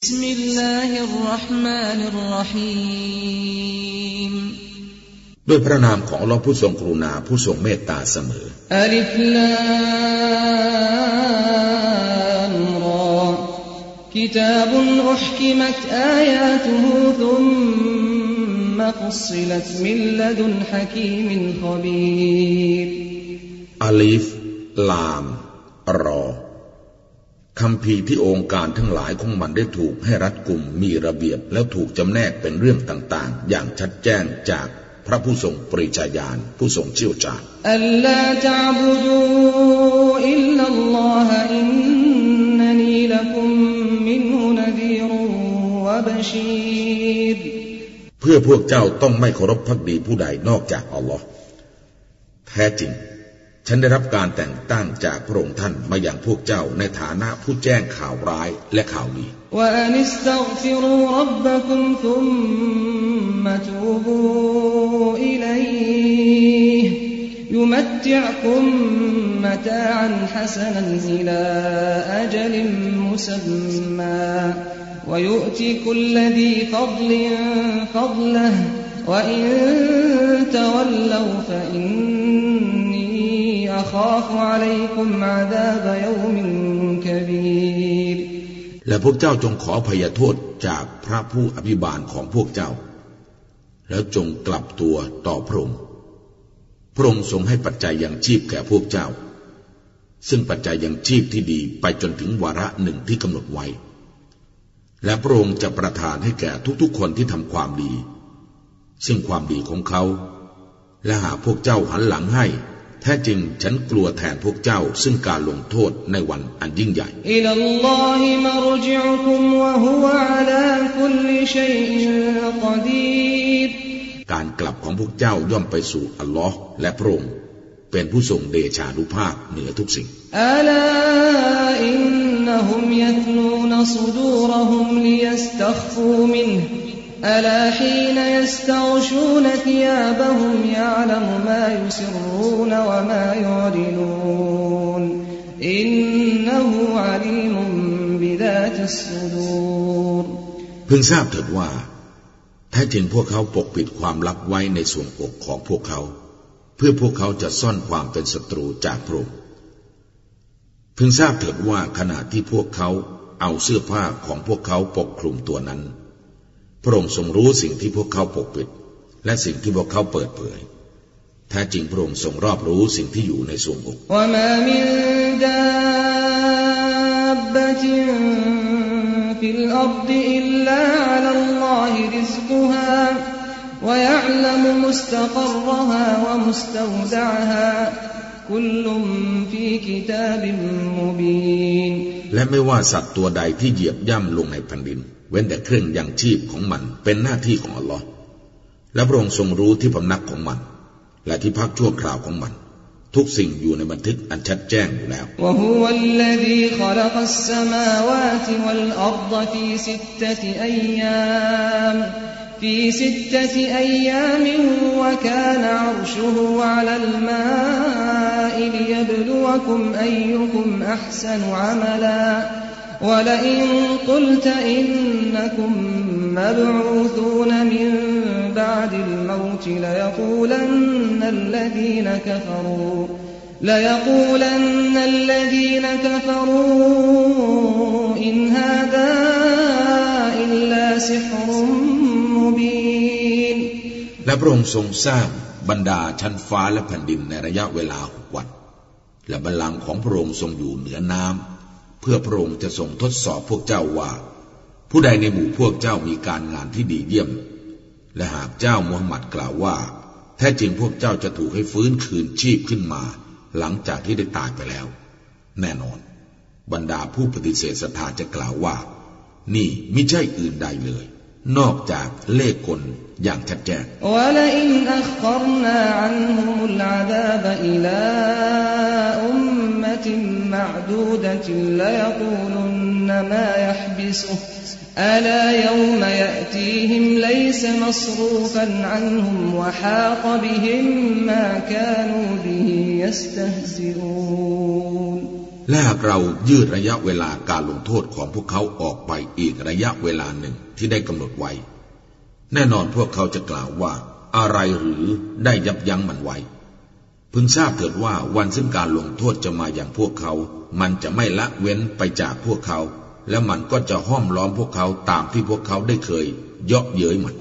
بسم الله الرحمن الرحيم ด้วยพระนามของอัลลอฮ์ผู้ทรงกรุณาผู้ทรงเมตตาเสมอ ألف لام را كتاب أحكمت آياته ثم فصلت من لدن حكيم خبير อาลีฟ ลาม รอ คำพีที่องค์การทั้งหลายของมันได้ถูกให้รัดกลุ่มมีระเบียบแล้วถูกจำแนกเป็นเรื่องต่างๆ อย่างชัดแจ้งจากพระผู้ทรงปริจาญานผู้ทรงเชี่ยวชาญอัลลาตะบุดูอิลลัลลอฮอินนนีละกุมมินฮุนดีรุวะบชีรเพื่อพวกเจ้าต้องไม่เคารพพักดีผู้ใดนอกจากอัลลอฮ์แท้จริง ฉันได้รับการแต่งตั้งจากพระองค์ท่านมาอย่างพวกเจ้าในฐานะผู้แจ้งข่าวร้ายและข่าวดีและ أخاف عليكم عذاب يوم كبير และพวกเจ้าจงขอพยโทษจากพระผู้อภิบาลของพวกเจ้า แล้วจงกลับตัวต่อพระองค์พระองค์ทรงให้ปัจจัยยังชีพแก่พวกเจ้า ซึ่งปัจจัยยังชีพที่ดีไปจนถึงวาระหนึ่งที่กำหนดไว้ และพระองค์จะประทานให้แก่ทุกๆคนที่ทำความดี ซึ่งความดีของเขา และหากพวกเจ้าหันหลังให้ แท้จริงฉันกลัวแทนพวกเจ้าซึ่งการลงโทษในวันอันยิ่งใหญ่ การกลับของพวกเจ้าย่อมไปสู่อัลลอฮ์และพระองค์เป็นผู้ทรงเดชานุภาพเหนือทุกสิ่งอินนุมยนูนซดูรหุมลิยสตฟูมิน ألا حين يستغشون ثيابهم يعلم ما يسرون وما يعلنون إنه عليم بذات الصدور พึงทราบเถิดว่าแท้จริงพวกเขาปกปิดความลับไว้ในส่วนอกของพวกเขา เพื่อพวกเขาจะซ่อนความเป็นศัตรูจากพระองค์พึงทราบเถิดว่าขณะที่พวกเขาเอาเสื้อผ้าของพวกเขาปกคลุมตัวนั้น พระองค์ทรงรู้สิ่งที่พวกเขาปกปิด และสิ่งที่พวกเขาเปิดเผยแท้จริงพระองค์ทรงรอบรู้สิ่งที่อยู่ในสวงอกและไม่ว่าสัตว์ตัวใดที่เหยียบย่ำลงในแผ่นดิน เว้นแต่เครื่องยังชีพของมันเป็นหน้าที่ของอัลลอฮ์และพระองค์ทรงรู้ที่พำนักของมัน และที่พักชั่วคราวของมัน ทุกสิ่งอยู่ในบันทึกอันชัดแจ้งอยู่แล้วและ السماوات والأرض في ستة أيام في ستة أيام وكان عرشه على الماء ليبلوكم أيكم أحسن عملا ولئن قلت إنكم مبعوثون من بعد الموت ليقولن الذين كفروا ليقولن الذين كفروا إن هذا إلا سحر مبين และพระองค์ทรงสร้างบรรดาชั้นฟ้าและแผ่นดินในระยะเวลาหกวัน และบัลลังก์ของพระองค์ทรงอยู่เหนือน้ำ เพื่อพระองค์จะทรงทดสอบพวกเจ้าว่า ผู้ใดในหมู่พวกเจ้ามีการงานที่ดีเยี่ยม และหากเจ้ามูฮัมหมัดกล่าวว่า แท้จริงพวกเจ้าจะถูกให้ฟื้นคืนชีพขึ้นมา หลังจากที่ได้ตายไปแล้ว แน่นอน บรรดาผู้ปฏิเสธศรัทธาจะกล่าวว่า นี่ไม่ใช่อื่นใดเลย นอกจากเล่กลอย่างชัดแจ้งและ และหากเรายืดระยะเวลาการลงโทษของพวกเขาออกไปอีกระยะเวลาหนึ่งที่ได้กำหนดไว้ แน่นอนพวกเขาจะกล่าวว่า อะไรหรือได้ยับยั้งมันไว้ พึงทราบเถิดว่าวันซึ่งการลงโทษจะมาอย่างพวกเขา มันจะไม่ละเว้นไปจากพวกเขา และมันก็จะห้อมล้อมพวกเขาตามที่พวกเขาได้เคย เยาะเย้ยมัน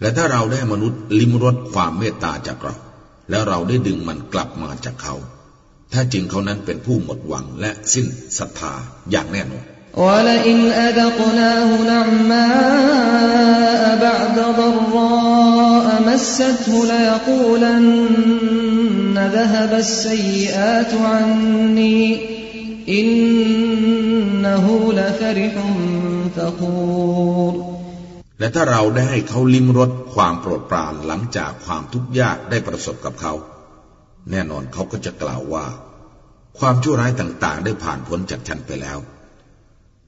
และถ้าเราได้มนุษย์ลิมรสความเมตตาจากเรา แล้วเราได้ดึงมันกลับมาจากเขา ถ้าจริงเขานั้นเป็นผู้หมดหวังและสิ้นศรัทธาอย่างแน่นอน ولئن أذقناه نعماء بعد ضراء مسته ليقولن ذهب السيئات عني إنه لفرح فخور และถ้าเราได้ให้เขาลิ้มรสความโปรดปรานหลังจากความทุกข์ยากได้ประสบกับเขา แน่นอนเขาก็จะกล่าวว่า ความชั่วร้ายต่างๆ ได้ผ่านพ้นจากฉันไปแล้ว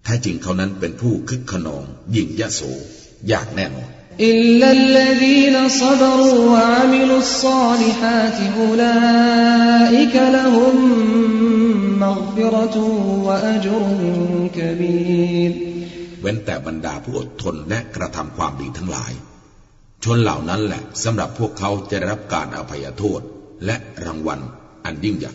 แท้จริงเขานั้นเป็นผู้คึกขนองยิ่งยะโสอยากแน่นอนอิลลัลลดีนซบรูวะอามิลุศศอลิฮาติอุลาอิกะละฮุมมัฆฟิรตุวะอัจรุนกะบีรเว้นแต่บรรดาผู้อดทนและกระทำความดีทั้งหลาย ชนเหล่านั้นแหละสำหรับพวกเขาจะรับการอภัยโทษ และรางวัลอันยิ่งใหญ่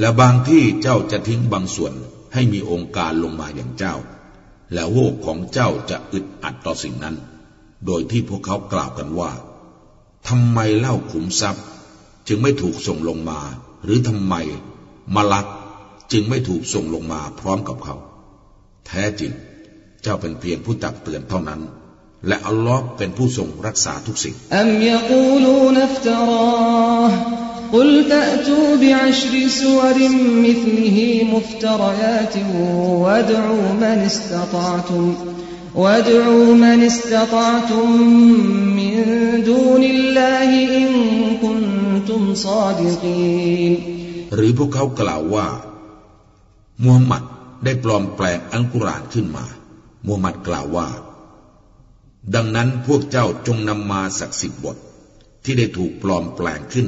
และบางที่เจ้าจะทิ้งบางส่วนให้มีองค์การลงมาอย่างเจ้า และโวกของเจ้าจะอึดอัดต่อสิ่งนั้น โดยที่พวกเขากล่าวกันว่าทำไมเล่าขุมทรัพย์ จึงไม่ถูกส่งลงมา หรือทำไมมลักจึงไม่ถูกส่งลงมาพร้อมกับเขา แท้จริง เจ้าเป็นเพียงผู้ตักเตือนเท่านั้น และอัลลอฮ์เป็นผู้ทรงรักษาทุกสิ่ง قل فأتوا بعشر سور مثله مفتريات وادعوا من استطعتم وادعوا من استطعتم من دون الله إن كنتم صادقين หรือพวกเขากล่าวว่ามูฮัมหมัดได้ปลอมแปลงอัลกุรอานขึ้นมามูฮัมหมัดกล่าวว่า ดังนั้นพวกเจ้าจงนำมาสักสิบบท ที่ได้ถูกปลอมแปลงขึ้น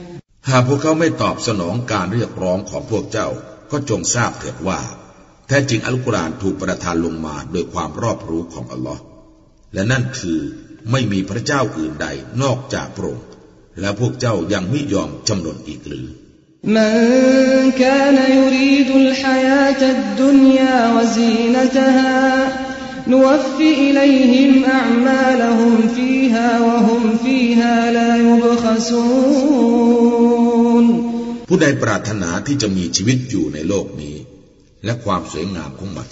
หากพวกเขาไม่ตอบสนองการเรียกร้องของพวกเจ้าก็จงทราบเถิดว่า แท้จริงอัลกุรอานถูกประทานลงมาโดยความรอบรู้ของอัลลอฮ์และนั่นคือไม่มีพระเจ้าอื่นใดนอกจากพระองค์และพวกเจ้ายังไม่ยอมจำนนอีกหรือมันกานยูรีดุลฮายาตดุนยาวซีนตฮา نوف إليهم أعمالهم فيها وهم فيها لا يبخسون ผู้ใดปรารถนาที่จะมีชีวิตอยู่ในโลกนี้ และความสวยงามของมัน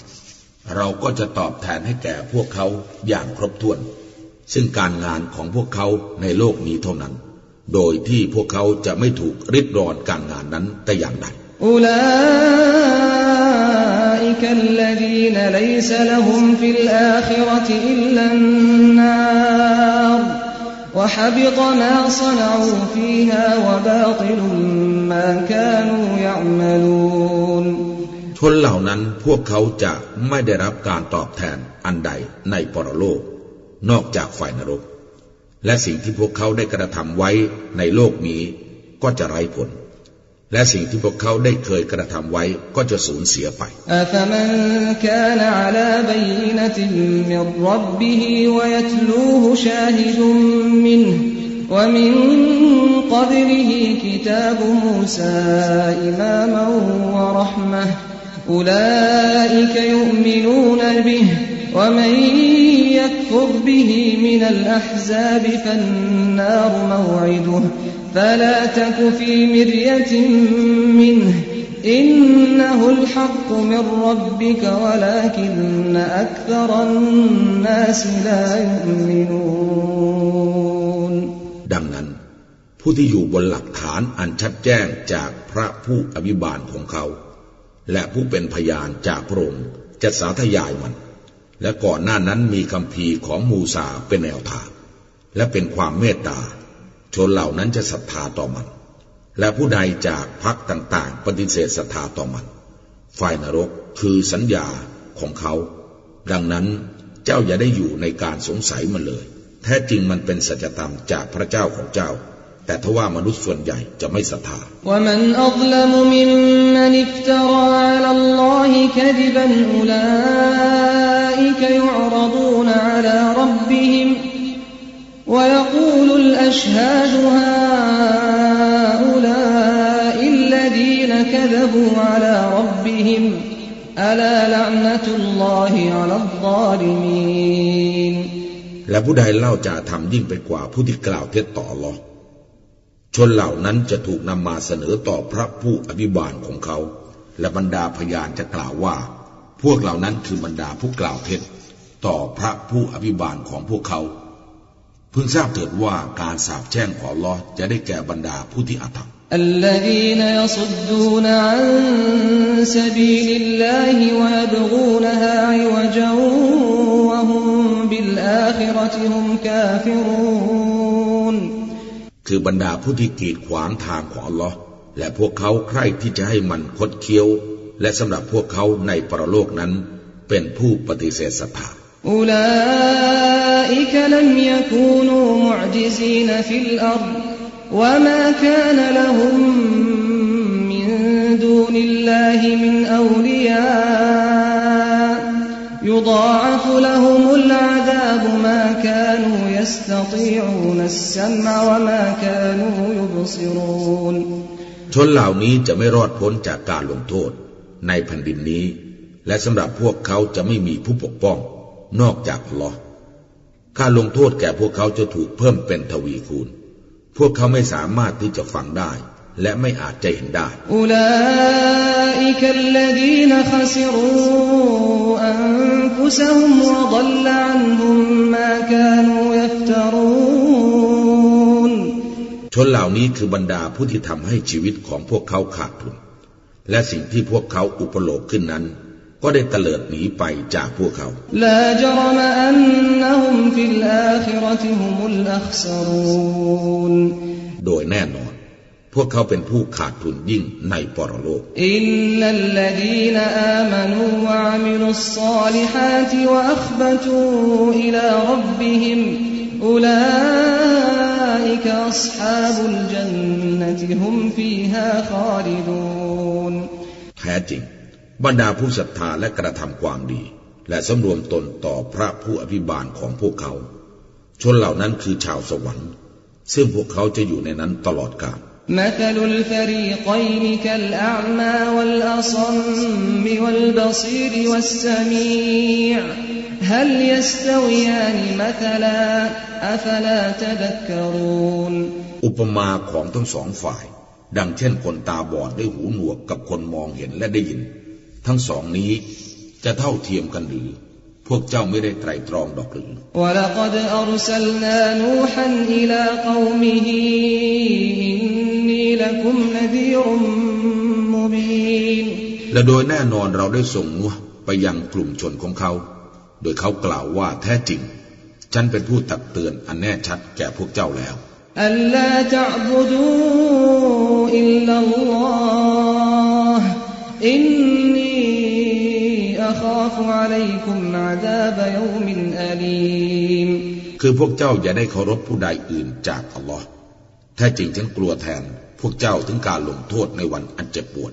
เราก็จะตอบแทนให้แก่พวกเขาอย่างครบถ้วน ซึ่งการงานของพวกเขาในโลกนี้เท่านั้น โดยที่พวกเขาจะไม่ถูกริดรอนการงานนั้นแต่อย่างใด أولئك الذين ليس لهم في الآخرة إلا النار وحبط ما صنعوا فيها وباطل ما كانوا يعملون ชนเหล่านั้นพวกเขาจะไม่ได้รับการตอบแทนอันใดในปรโลก นอกจากฝ่ายนรก และสิ่งที่พวกเขาได้กระทำไว้ในโลกนี้ก็จะไร้ผล และสิ่งที่พวกเขาได้เคยกระทำไว้ก็จะสูญเสียไปและผู้ใด ومن قبله كتاب موسى إماما ورحمة أولئك يؤمنون به ومن يكفر به من الأحزاب فالنار موعده فلا تك في مرية منه إنه الحق من ربك ولكن أكثر الناس لا يؤمنون ดังนั้น ผู้ที่อยู่บนหลักฐานอันชัดแจ้งจากพระผู้อภิบาลของเขา และผู้เป็นพยานจากพระองค์จะสาธยายมัน และก่อนหน้านั้นมีคำพีของมูซาเป็นแนวทาง และเป็นความเมตตา ชนเหล่านั้นจะศรัทธาต่อมัน และผู้ใดจากพักต่างๆ ปฏิเสธศรัทธาต่อมัน ฝ่ายนรกคือสัญญาของเขา ดังนั้นเจ้าอย่าได้อยู่ในการสงสัยมันเลย แท้จริงมันเป็นสัจธรรมจากพระเจ้าของเจ้าแต่ทว่ามนุษย์ส่วนใหญ่จะไม่ศรัทธาและ افترى على الله كذبا أولئك يعرضون على ربهم ويقول الأشهاد هؤلاء الذين كذبوا على ربهم ألا لعنة الله على الظالمين และผู้ใดเล่าจะทำยิ่งไปกว่าผู้ที่กล่าวเท็จต่ออัลลอฮ์ชนเหล่านั้นจะถูกนำมาเสนอต่อพระผู้อภิบาลของเขา และบรรดาพยานจะกล่าวว่า พวกเหล่านั้นคือบรรดาผู้กล่าวเท็จ ต่อพระผู้อภิบาลของพวกเขา พึงทราบเถิดว่าการสาปแช่งของอัลลอฮ์จะได้แก่บรรดาผู้ที่อาธรรม الذين يصدون عن سبيل الله ويبغونها عوجا وهم بالآخرة هم كافرون คือบรรดาผู้ที่กีดขวางทางของอัลลอฮ์และพวกเขาใคร่ที่จะให้มันคดเคี้ยว และสำหรับพวกเขาในปรโลกนั้น เป็นผู้ปฏิเสธศรัทธา أولئك لم يكونوا معجزين في الأرض وما كان لهم من دون الله من أولياء يضاعف لهم العذاب ما كانوا يستطيعون السمع وما كانوا يبصرون ชนเหล่านี้จะไม่รอดพ้นจากการลงโทษ ในแผ่นดินนี้ และสำหรับพวกเขาจะไม่มีผู้ปกป้อง นอกจากลอค่าลงโทษแก่พวกเขาจะถูกเพิ่มเป็นทวีคูณ พวกเขาไม่สามารถที่จะฟังได้ และไม่อาจใจเห็นได้อุลาอิกัลลดีนขสรูอันฟุสฮุมวะดัลลันฮุมมากานูยัฟตรูนชนเหล่านี้คือบรรดาผู้ที่ทำให้ชีวิตของพวกเขาขาดทุน และสิ่งที่พวกเขาอุปโลกขึ้นนั้น ก็ได้เตลิดหนีไปจากพวกเขา โดยแน่นอน พวกเขาเป็นผู้ขาดทุนยิ่งในปรโลก อินนัลลดีนอามานูวะอามิลุศศอลิฮาติวะอัคบตูอิลารับบิฮิม أولئك أصحاب الجنة هم فيها خالدون แท้จริง บรรดาผู้ศรัทธาและกระทำความดี และสำรวมตนต่อพระผู้อภิบาลของพวกเขา ชนเหล่านั้นคือชาวสวรรค์ ซึ่งพวกเขาจะอยู่ในนั้นตลอดกาล مثل الفريقين كالأعمى والأصم والبصير والسميع هل يستويان مثلا أفلا تذكرون อุปมาของทั้งสองฝ่าย ดังเช่นคนตาบอดได้หูหนวกกับคนมองเห็นและได้ยิน ทั้งสองนี้จะเท่าเทียมกันหรือ พวกเจ้าไม่ได้ไตรตรองดอกหรือ ولقد أرسلنا نوحا إلى قومه إني لكم نذير مبين และโดยแน่นอนเราได้ส่งนัวไปยังกลุ่มชนของเขา โดยเขากล่าวว่าแท้จริง ฉันเป็นผู้ตักเตือนอันแน่ชัดแก่พวกเจ้าแล้วคือพวกเจ้าอย่าได้เคารพผู้ใดอื่นจากอัลลอฮ์แท้จริงฉันกลัวแทน พวกเจ้าถึงการลงโทษในวันอันเจ็บปวด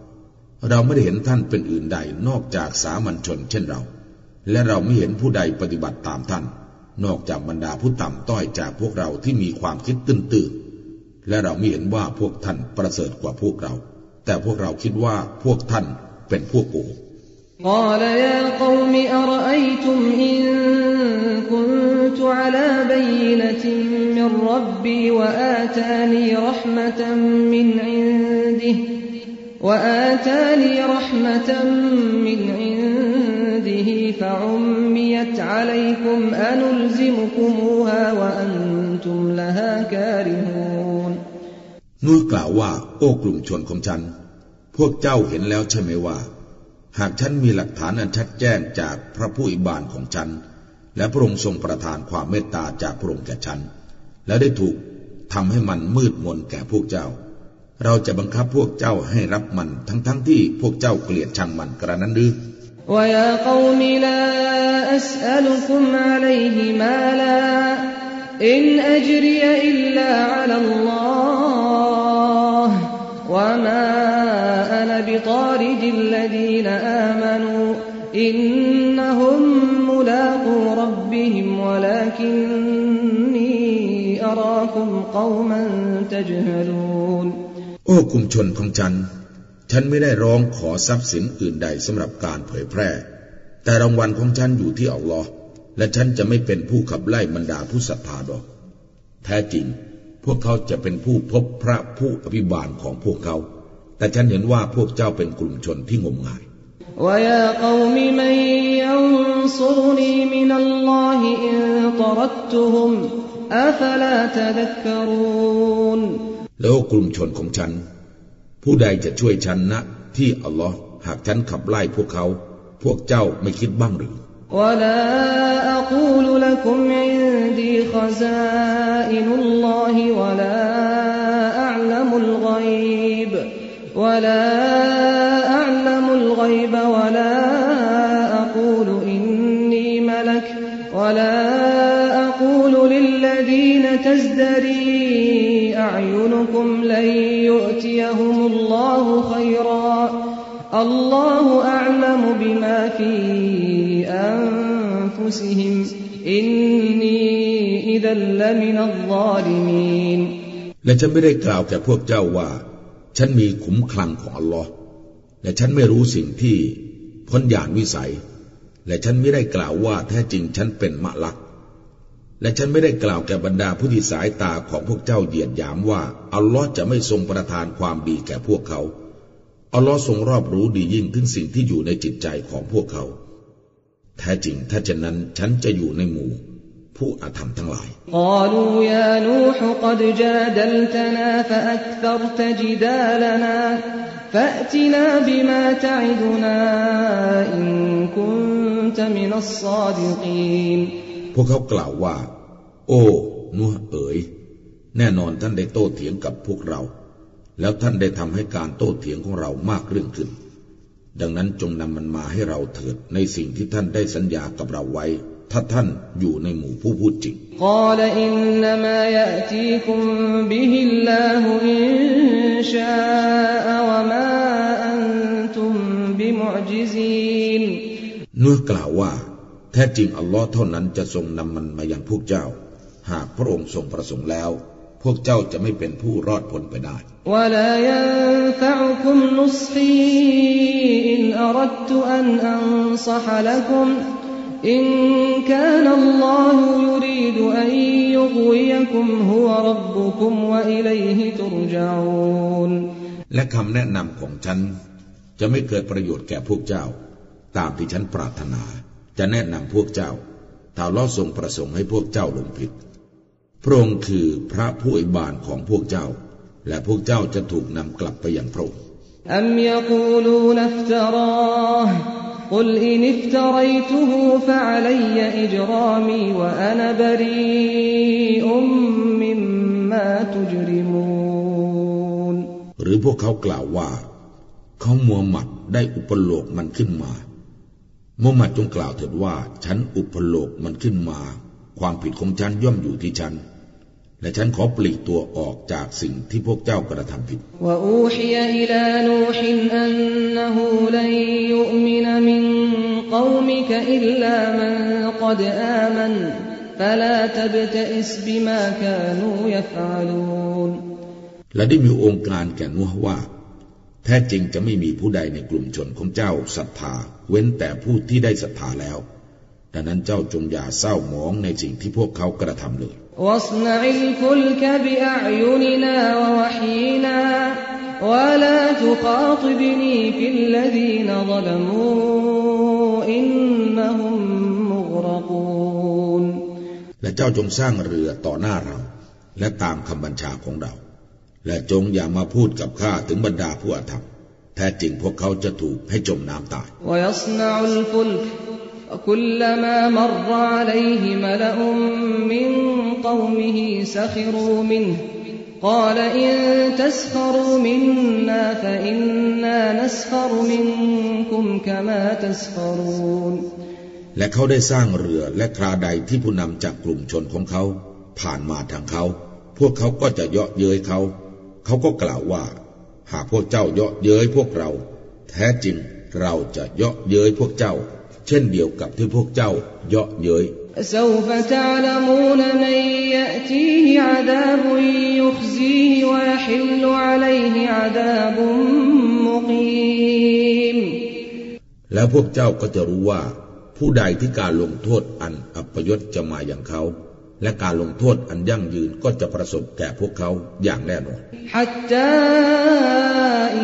เราไม่ได้เห็นท่านเป็นอื่นใดนอกจากสามัญชนเช่นเรา และเราไม่เห็นผู้ใดปฏิบัติตามท่าน นอกจากบรรดาผู้ต่ำต้อยจากพวกเราที่มีความคิดตื้นๆและเราไม่เห็นว่าพวกท่านประเสริฐกว่าพวกเรา แต่พวกเราคิดว่าพวกท่านเป็นพวกโกหก قال يا قوم أرأيتم إن كنت على بينة من ربي وآتاني رحمة من عنده وآتاني رحمة من عنده فعميت عليكم أنلزمكموها وأنتم لها كارهون นูห์กล่าวว่า โอ้กลุ่มชนของฉัน พวกเจ้าเห็นแล้วใช่ไหมว่า หากฉันมีหลักฐานอันชัดแจ้งจากพระผู้อิบานของฉัน และพระองค์ทรงประทานความเมตตาจากพระองค์แก่ฉัน และได้ถูกทำให้มันมืดมนแก่พวกเจ้า เราจะบังคับพวกเจ้าให้รับมันทั้งๆทที่พวกเจ้าเกลียดชังมันกระนั้นหรือ ويا قوم لا أسألكم عليه مالا إن أجري إلا على الله وما أنا بطارد الذين آمنوا إنهم ملاقو ربهم ولكني أراكم قوما تجهلون โ อ้กลุ่มชนของฉัน ฉันไม่ได้ร้องขอทรัพย์สินอื่นใดสำหรับการเผยแพร่ แต่รางวัลของฉันอยู่ที่อัลลอฮ์และฉันจะไม่เป็นผู้ขับไล่บรรดาผู้ศรัทธาดอก แท้จริง พวกเขาจะเป็นผู้พบพระผู้อภิบาลของพวกเขา แต่ฉันเห็นว่าพวกเจ้าเป็นกลุ่มชนที่งมงาย ويا قوم من ينصرني من الله إن طردتهم أفلا تذكرون แล้วกลุ่มชนของฉัน ผู้ใดจะช่วยฉันนะที่อัลลอฮ์หากฉันขับไล่พวกเขา พวกเจ้าไม่คิดบ้างหรือ ولا أقول لكم عندي خزائن الله ولا أعلم الغيب ولا أعلم الغيب ولا أقول إني ملك ولا أقول للذين تزدري أعينكم لن يؤتيهم الله خيرا الله أعلم بما في أنفسهم إني إذا لمن الظالمين และฉันไม่ได้กล่าวแก่พวกเจ้าว่า ฉันมีขุมคลังของอัลลอฮ์และฉันไม่รู้สิ่งที่พ้นญาณวิสัย และฉันไม่ได้กล่าวว่าแท้จริงฉันเป็นมะลัก และฉันไม่ได้กล่าวแก่บรรดาผู้ที่สายตาของพวกเจ้าเหยียดหยามว่า อัลลอฮ์จะไม่ทรงประทานความดีแก่พวกเขา อัลลอฮ์ทรงรอบรู้ดียิ่งถึงสิ่งที่อยู่ในจิตใจของพวกเขา แท้จริงถ้าเช่นนั้นฉันจะอยู่ในหมู่ ผู้อาธรรมทั้งหลายกล่ พวกเขากล่าวว่า โอ้นัวเอ๋ย แน่นอนท่านได้โต้เถียงกับพวกเรา แล้วท่านได้ทำให้การโต้เถียงของเรามากเรื่องขึ้น ดังนั้นจงนำมันมาให้เราเถิดในสิ่งที่ท่านได้สัญญากับเราไว้ถ้าท่านอยู่ในหมู่ผู้พูดจริงกล่าวอินนามายะตีคุมบิฮิลลาฮุอินชาอวะมาอันตุมบิมุอจิซีนนักล่าวว่า แท้จริงอัลลอฮ์เท่านั้นจะทรงนำมันมาอย่างพวกเจ้า หากพระองค์ทรงประสงค์แล้ว พวกเจ้าจะไม่เป็นผู้รอดพ้นไปได้อินกานัลลอฮุยูรีดอันยุกวิยกุมฮุวรับบุคุมวะอิลัยฮิตุรจาอูนและคำแนะนำของฉัน จะไม่เกิดประโยชน์แก่พวกเจ้า ตามที่ฉันปรารถนา จะแนะนำพวกเจ้าถ้าลอทรงประสงค์ให้พวกเจ้าหลงผิด พระองค์คือพระผู้อิบานของพวกเจ้า และพวกเจ้าจะถูกนำกลับไปอย่างพระองค์ أم يقولون افتراه قل إن افتريته فعلي إجرامي وأنا بريء مما تجرمون หรือพวกเขากล่าวว่า เขามัวหมัดได้อุปโลกมันขึ้นมา มุฮัมมัดจงกล่าวเถิดว่า ฉันอุปโลกมันขึ้นมา ความผิดของฉันย่อมอยู่ที่ฉัน และฉันขอปลีกตัวออกจากสิ่งที่พวกเจ้ากระทำผิดและได้มีองค์การแก่นุฮว่า แท้จริงจะไม่มีผู้ใดในกลุ่มชนของเจ้าศรัทธา เว้นแต่ผู้ที่ได้ศรัทธาแล้ว ดังนั้นเจ้าจงอย่าเศร้าหมองในสิ่งที่พวกเขากระทำเลยและเจ้าจงสร้างเรือต่อหน้าเรา และตามคำบัญชาของเรา และจงอย่ามาพูดกับข้าถึงบรรดาผู้อาธรรม แท้จริงพวกเขาจะถูกให้จมน้ำตาย ويصنع الفلك وكلما مر عليه ملأ من قومه سخروا منه قال إن تسخروا منا فإنا نسخر منكم كما تسخرون และเขาได้สร้างเรือและคราใดที่ผู้นำจากกลุ่มชนของเขา ผ่านมาทางเขา พวกเขาก็จะเยาะเย้ยเขา เขาก็กล่าวว่า หากพวกเจ้าเยาะเย้ยพวกเรา แท้จริงเราจะเยาะเย้ยพวกเจ้า เช่นเดียวกับที่พวกเจ้าเยาะเย้ย سوف تعلمون من يأتيه عذاب يخزيه ويحل عليه عذاب مقيم แล้วพวกเจ้าก็จะรู้ว่า ผู้ใดที่การลงโทษอันอัปยศจะมาอย่างเขา และการลงโทษอันยั่งยืนก็จะประสบแก่พวกเขาอย่างแน่นอน حتى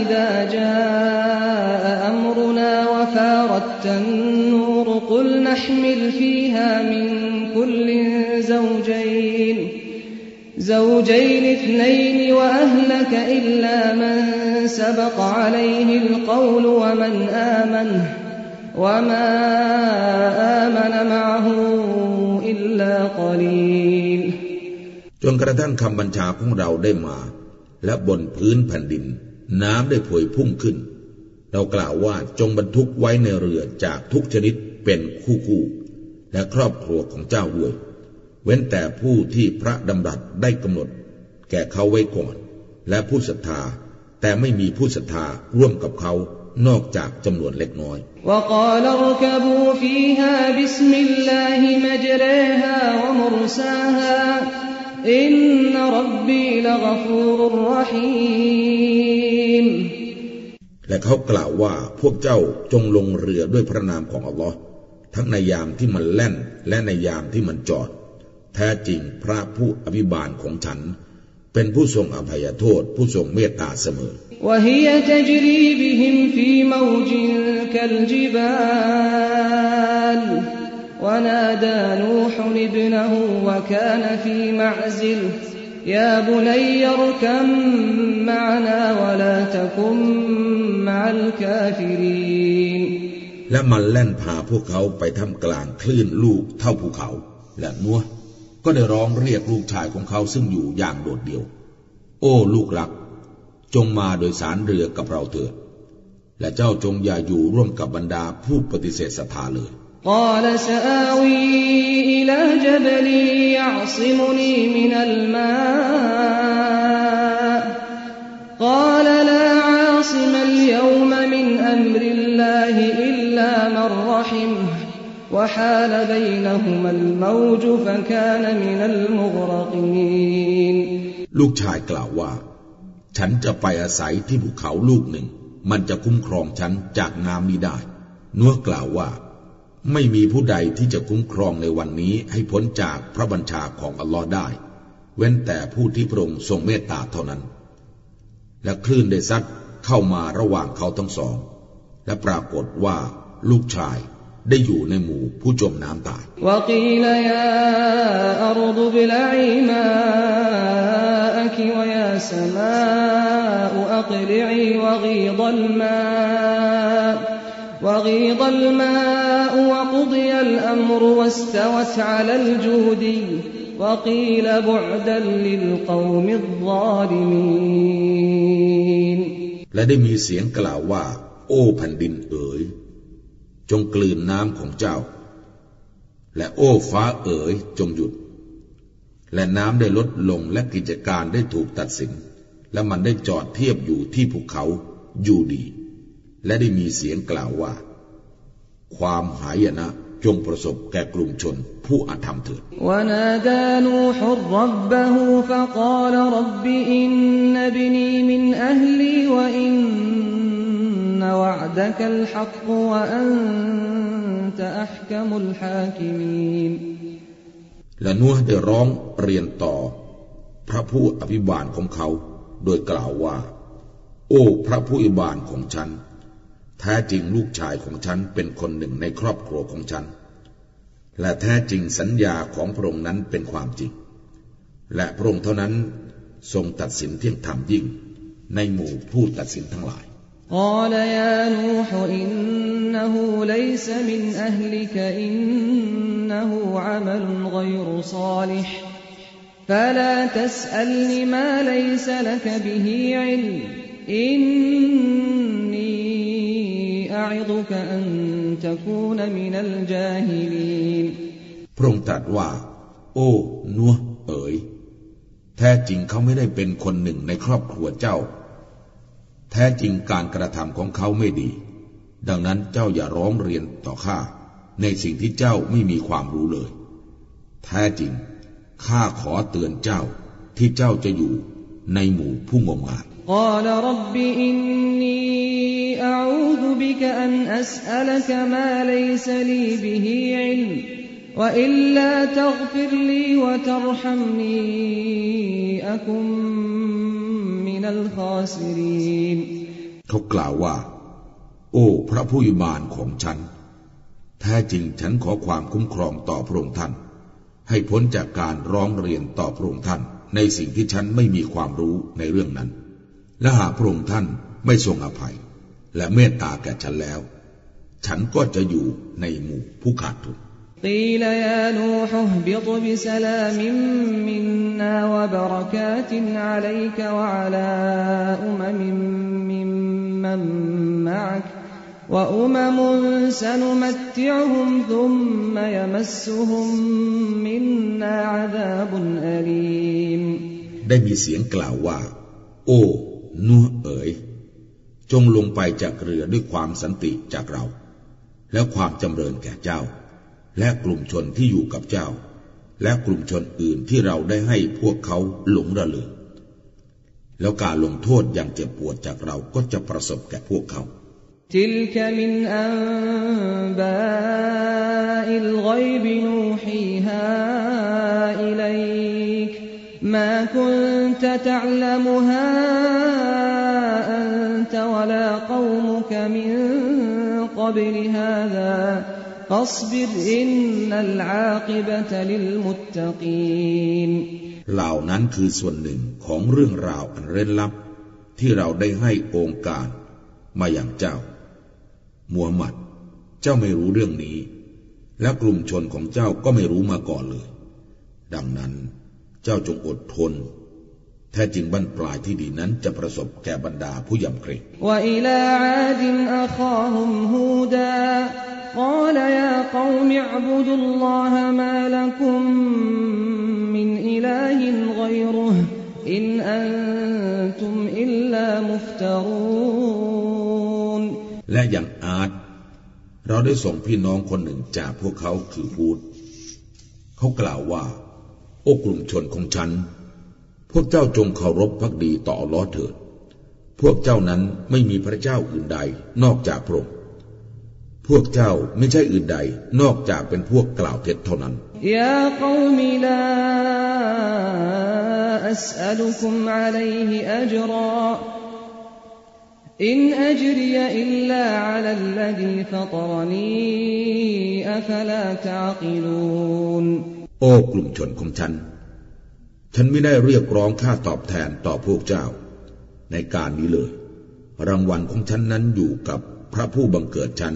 إذا جاء أمرنا وفارت النور قل نحمل فيها من كل زوجين زوجين اثنين وأهلك إلا من سبق عليه القول ومن آمن وما آمن معه จนกระทั่งคำบัญชาของเราได้มา และบนพื้นแผ่นดิน น้ำได้พวยพุ่งขึ้น เรากล่าวว่าจงบรรทุกไว้ในเรือจากทุกชนิดเป็นคู่คู่และครอบครัวของเจ้าด้วย เว้นแต่ผู้ที่พระดำรัสได้กำหนด แก่เขาไว้ก่อน และผู้ศรัทธา แต่ไม่มีผู้ศรัทธาร่วมกับเขานอกจากจำนวนเล็กน้อย وقال اركبوا فيها بسم الله مجريها ومرساها إن ربي لغفور رحيم และเขากล่าวว่าพวกเจ้าจงลงเรือด้วยพระนามของอัลลอฮ์ทั้งในยามที่มันแล่นและในยามที่มันจอด แท้จริงพระผู้อภิบาลของฉัน เป็นผู้ทรงอภัยโทษ ผู้ทรงเมตตาเสมอ وهي تجري بهم في موج كالجبال ونادى نوح ابنه وكان في معزل يا بني اركم معنا ولا تكن مع الكافرين และมันแล่นพาพวกเขาไปท่ามกลางคลื่นลูกเท่าภูเขา และนัวก็ได้ร้องเรียกลูกชายของเขาซึ่งอยู่อย่างโดดเดี่ยว โอ้ลูกรัก จงมาโดยสารเรือกับเราเถิด และเจ้าจงอย่าอยู่ร่วมกับบรรดาผู้ปฏิเสธศรัทธาเลย قال سآوي إلى جبل يعصمني من الماء قال لا عاصم اليوم من أمر الله إلا من رحمه وحال بينهما الموج فكان من المغرقين ลูกชายกล่าวว่า ฉันจะไปอาศัยที่ภูเขาลูกหนึ่ง มันจะคุ้มครองฉันจากน้ำนี้ได้ นัวกล่าวว่า ไม่มีผู้ใดที่จะคุ้มครองในวันนี้ให้พ้นจากพระบัญชาของอัลลอฮ์ได้ เว้นแต่ผู้ที่พระองค์ทรงเมตตาเท่านั้น และคลื่นได้ซัดเข้ามาระหว่างเขาทั้งสอง และปรากฏว่าลูกชาย ได้อยู่ในหมู่ผู้จมน้ำตาย وقيل يا أرض ابلعي ماءك ويا سماء وأقلعي وغيض الماء وغيض الماء وقضي الأمر واستوت على الجودي وقيل بعدا للقوم الظالمين และได้มีเสียงกล่าวว่า โอ้แผ่นดินเอ๋ย จงกลืนน้ำของเจ้า และโอ้ฟ้าเอ๋ยจงหยุด และน้ำได้ลดลงและกิจการได้ถูกตัดสิน และมันได้จอดเทียบอยู่ที่ภูเขาอยู่ดี และได้มีเสียงกล่าวว่า ความหายนะจงประสบแก่กลุ่มชนผู้อาธรรมเถิด وعدك الحق وأنت أحكم الحاكمين และนัวได้ร้องเรียนต่อ พระผู้อภิบาลของเขา โดยกล่าวว่า โอ้พระผู้อภิบาลของฉัน แท้จริงลูกชายของฉันเป็นคนหนึ่งในครอบครัวของฉัน และแท้จริงสัญญาของพระองค์นั้นเป็นความจริง และพระองค์เท่านั้นทรงตัดสินเที่ยงธรรมยิ่ง ในหมู่ผู้ตัดสินทั้งหลาย قال يا نوح إنه ليس من أهلك إنه عمل غير صالح فلا تسألن ما ليس لك به علم إني أعظك أن تكون من الجاهلين พระองค์ตรัสว่า โอ้นัวเอ๋ย แท้จริงเขาไม่ได้เป็นคนหนึ่งในครอบครัวเจ้า แท้จริงการกระทำของเขาไม่ดี ดังนั้นเจ้าอย่าร้องเรียนต่อข้าในสิ่งที่เจ้าไม่มีความรู้เลย แท้จริงข้าขอเตือนเจ้าที่เจ้าจะอยู่ในหมู่ผู้งมงายและ من الخاسرين เขากล่าวว่า โอ้พระผู้ยิบาลของฉัน แท้จริงฉันขอความคุ้มครองต่อพระองค์ท่าน ให้พ้นจากการร้องเรียนต่อพระองค์ท่าน ในสิ่งที่ฉันไม่มีความรู้ในเรื่องนั้น และหากพระองค์ท่านไม่ทรงอภัย และเมตตาแก่ฉันแล้ว ฉันก็จะอยู่ในหมู่ผู้ขาดทุน قيل يا نوح اهبط بسلام منا وبركات عليك وعلى أمم ممن معك وأمم سنمتعهم ثم يمسهم منا عذاب أليم ได้มีเสียงกล่าวว่า โอ้นัวเอ๋ย จงลงไปจากเรือด้วยความสันติจากเรา แล้วความจำเริญแก่เจ้า และกลุ่มชนที่อยู่กับเจ้า และกลุ่มชนอื่นที่เราได้ให้พวกเขาหลงระเริงแล้วการลงโทษอย่างเจ็บปวดจากเราก็จะประสบแก่พวกเขา تلك من أنباء الغيب نوحيها إليك ما كنت تعلمها أنت ولا قومك من قبل هذا فاصبر إن العاقبة للمتقين เหล่านั้นคือส่วนหนึ่งของเรื่องราวอันเร้นลับ ที่เราได้ให้องค์การมาอย่างเจ้ามูฮัมหมัด เจ้าไม่รู้เรื่องนี้ และกลุ่มชนของเจ้าก็ไม่รู้มาก่อนเลย ดังนั้นเจ้าจงอดทน แท้จริงบั้นปลายที่ดีนั้นจะประสบแก่บรรดาผู้ยำเกรง وإلى عاد أخاهم هودا قال يا قوم اعبدوا الله ما لكم من إله غيره إن أنتم إلا مفترون และอย่างอาร์ตเราได้ส่งพี่น้องคนหนึ่งจากพวกเขาคือฮูด เขากล่าวว่า โอ้กลุ่มชนของฉัน พวกเจ้าจงเคารพพักดีต่ออัลลอฮ์เถิด พวกเจ้านั้นไม่มีพระเจ้าอื่นใดนอกจากพระองค์ พวกเจ้าไม่ใช่อื่นใด นอกจากเป็นพวกกล่าวเท็จเท่านั้นيا قوم لا أسألكم عليه أجرا إن أجري إلا على الذي فطرني أفلا تعقلونโอ้กลุ่มชนของฉัน ฉันไม่ได้เรียกร้องค่าตอบแทนต่อพวกเจ้า ในการนี้เลย รางวัลของฉันนั้นอยู่กับพระผู้บังเกิดฉัน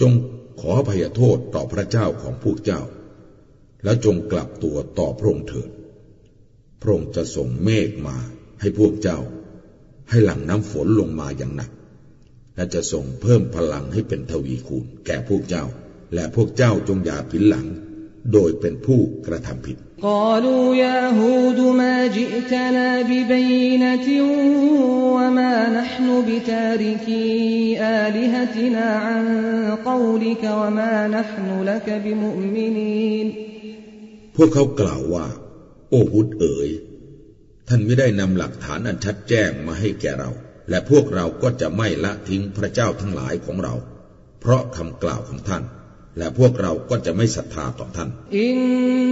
จงขออภัยโทษต่อพระเจ้าของพวกเจ้า และจงกลับตัวต่อพระองค์เถิด พระองค์จะส่งเมฆมาให้พวกเจ้า ให้หลั่งน้ำฝนลงมาอย่างหนัก และจะส่งเพิ่มพลังให้เป็นทวีคูณแก่พวกเจ้า และพวกเจ้าจงอย่าผินหลัง โดยเป็นผู้กระทำผิด قالوا يا هود ما جئتنا ببينة وما نحن بتاركي آلهتنا عن قولك وما نحن لك بمؤمنين พวกเขากล่าวว่า โอ้ฮุดเอ๋ย ท่านไม่ได้นำหลักฐานอันชัดแจ้งมาให้แก่เรา และพวกเราก็จะไม่ละทิ้งพระเจ้าทั้งหลายของเรา เพราะคำกล่าวของท่าน และพวกเราก็จะไม่ศรัทธาต่อท่าน อิน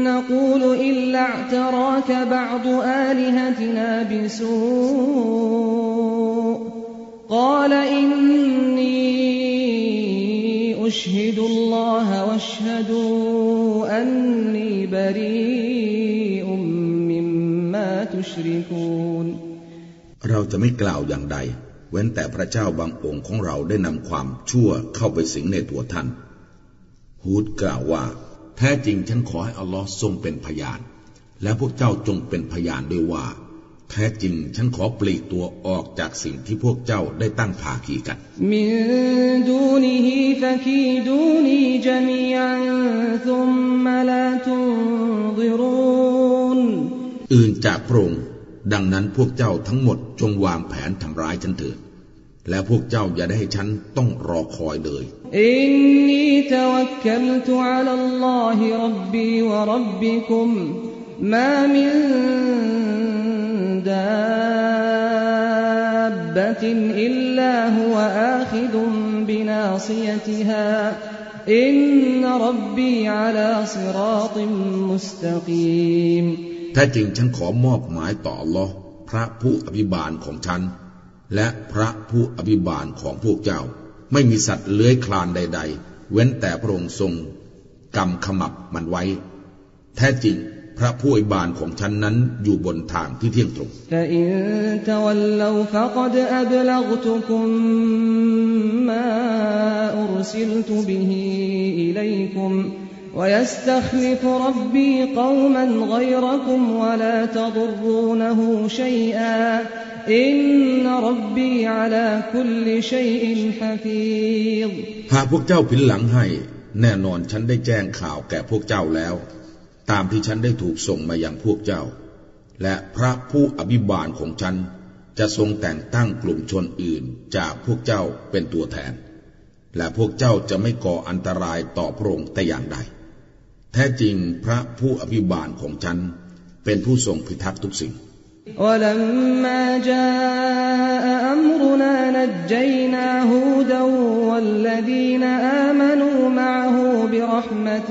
นกูลอิลัตรักบาดอาลิฮตินาบิสูกาลอินนีอุชฮิดุลลอฮวัชฮดูอันนีบรีอุมมิมมาตุชริกูนเราจะไม่กล่าวอย่างใด เว้นแต่พระเจ้าบางองค์ของเราได้นำความชั่วเข้าไปสิงในตัวท่าน ฮูดกล่าวว่า แท้จริงฉันขอให้อัลลอฮ์ทรงเป็นพยาน และพวกเจ้าจงเป็นพยานด้วยว่า แท้จริงฉันขอปลีกตัวออกจากสิ่งที่พวกเจ้าได้ตั้งภาคีกันอื่นจากพระองค์ดังนั้นพวกเจ้าทั้งหมดจงวางแผนทำร้ายฉันเถิด และพวกเจ้าอย่าได้ให้ฉันต้องรอคอยเลยอินนีตวักลตุอัลลอฮิรับบีวะรับบิคุมมามินดาบบตินอิลลาฮุวะอาคิดุมบินาซียติฮาอินนรับบีอัลาซิราติมมุสตะกีมถ้จริงฉันขอมอบหมายต่อโลพระผู้อภิบาลของฉัน และพระผู้อภิบาลของพวกเจ้า ไม่มีสัตว์เลื้อยคลานใด ๆ เว้นแต่พระองค์ทรงกำขมับมันไว้ แท้จริงพระผู้อภิบาลของฉันนั้นอยู่บนทางที่เที่ยงตรง فإن تولوا فقد أبلغتكم ما أرسلت به إليكم ويستخلف ربي قوما غيركم ولا تضرونه شيئا อินนรบบีอาลาคุลชัยอินฮะฟีดหากพวกเจ้าผินหลังให้ แน่นอนฉันได้แจ้งข่าวแก่พวกเจ้าแล้ว ตามที่ฉันได้ถูกส่งมาอย่างพวกเจ้า และพระผู้อภิบาลของฉัน จะทรงแต่งตั้งกลุ่มชนอื่นจากพวกเจ้าเป็นตัวแทน และพวกเจ้าจะไม่ก่ออันตรายต่อพระองค์แต่อย่างใด แท้จริงพระผู้อภิบาลของฉัน เป็นผู้ทรงพิทักษ์ทุกสิ่ง ولما جاء أمرنا نجينا هودا والذين آمنوا معه برحمة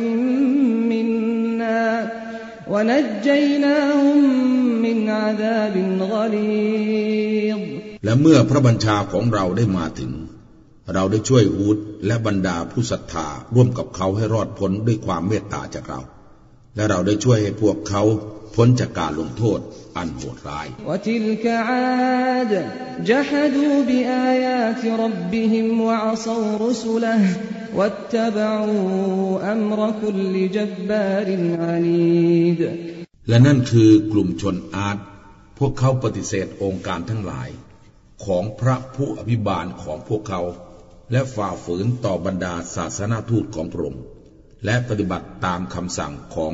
منا ونجيناهم من عذاب غليظ และเมื่อพระบัญชาของเราได้มาถึง เราได้ช่วยฮูดและบรรดาผู้ศรัทธาร่วมกับเขาให้รอดพ้นด้วยความเมตตาจากเรา และเราได้ช่วยให้พวกเขาพ้นจากการลงโทษ อันโหดร้ายและนั่นคือกลุ่มชนอาดพวกเขาปฏิเสธองค์การทั้งหลาย ของพระผู้อภิบาลของพวกเขา และฝ่าฝืนต่อบรรดาศาสนาทูตของพระองค์และปฏิบัติตามคำสั่งของ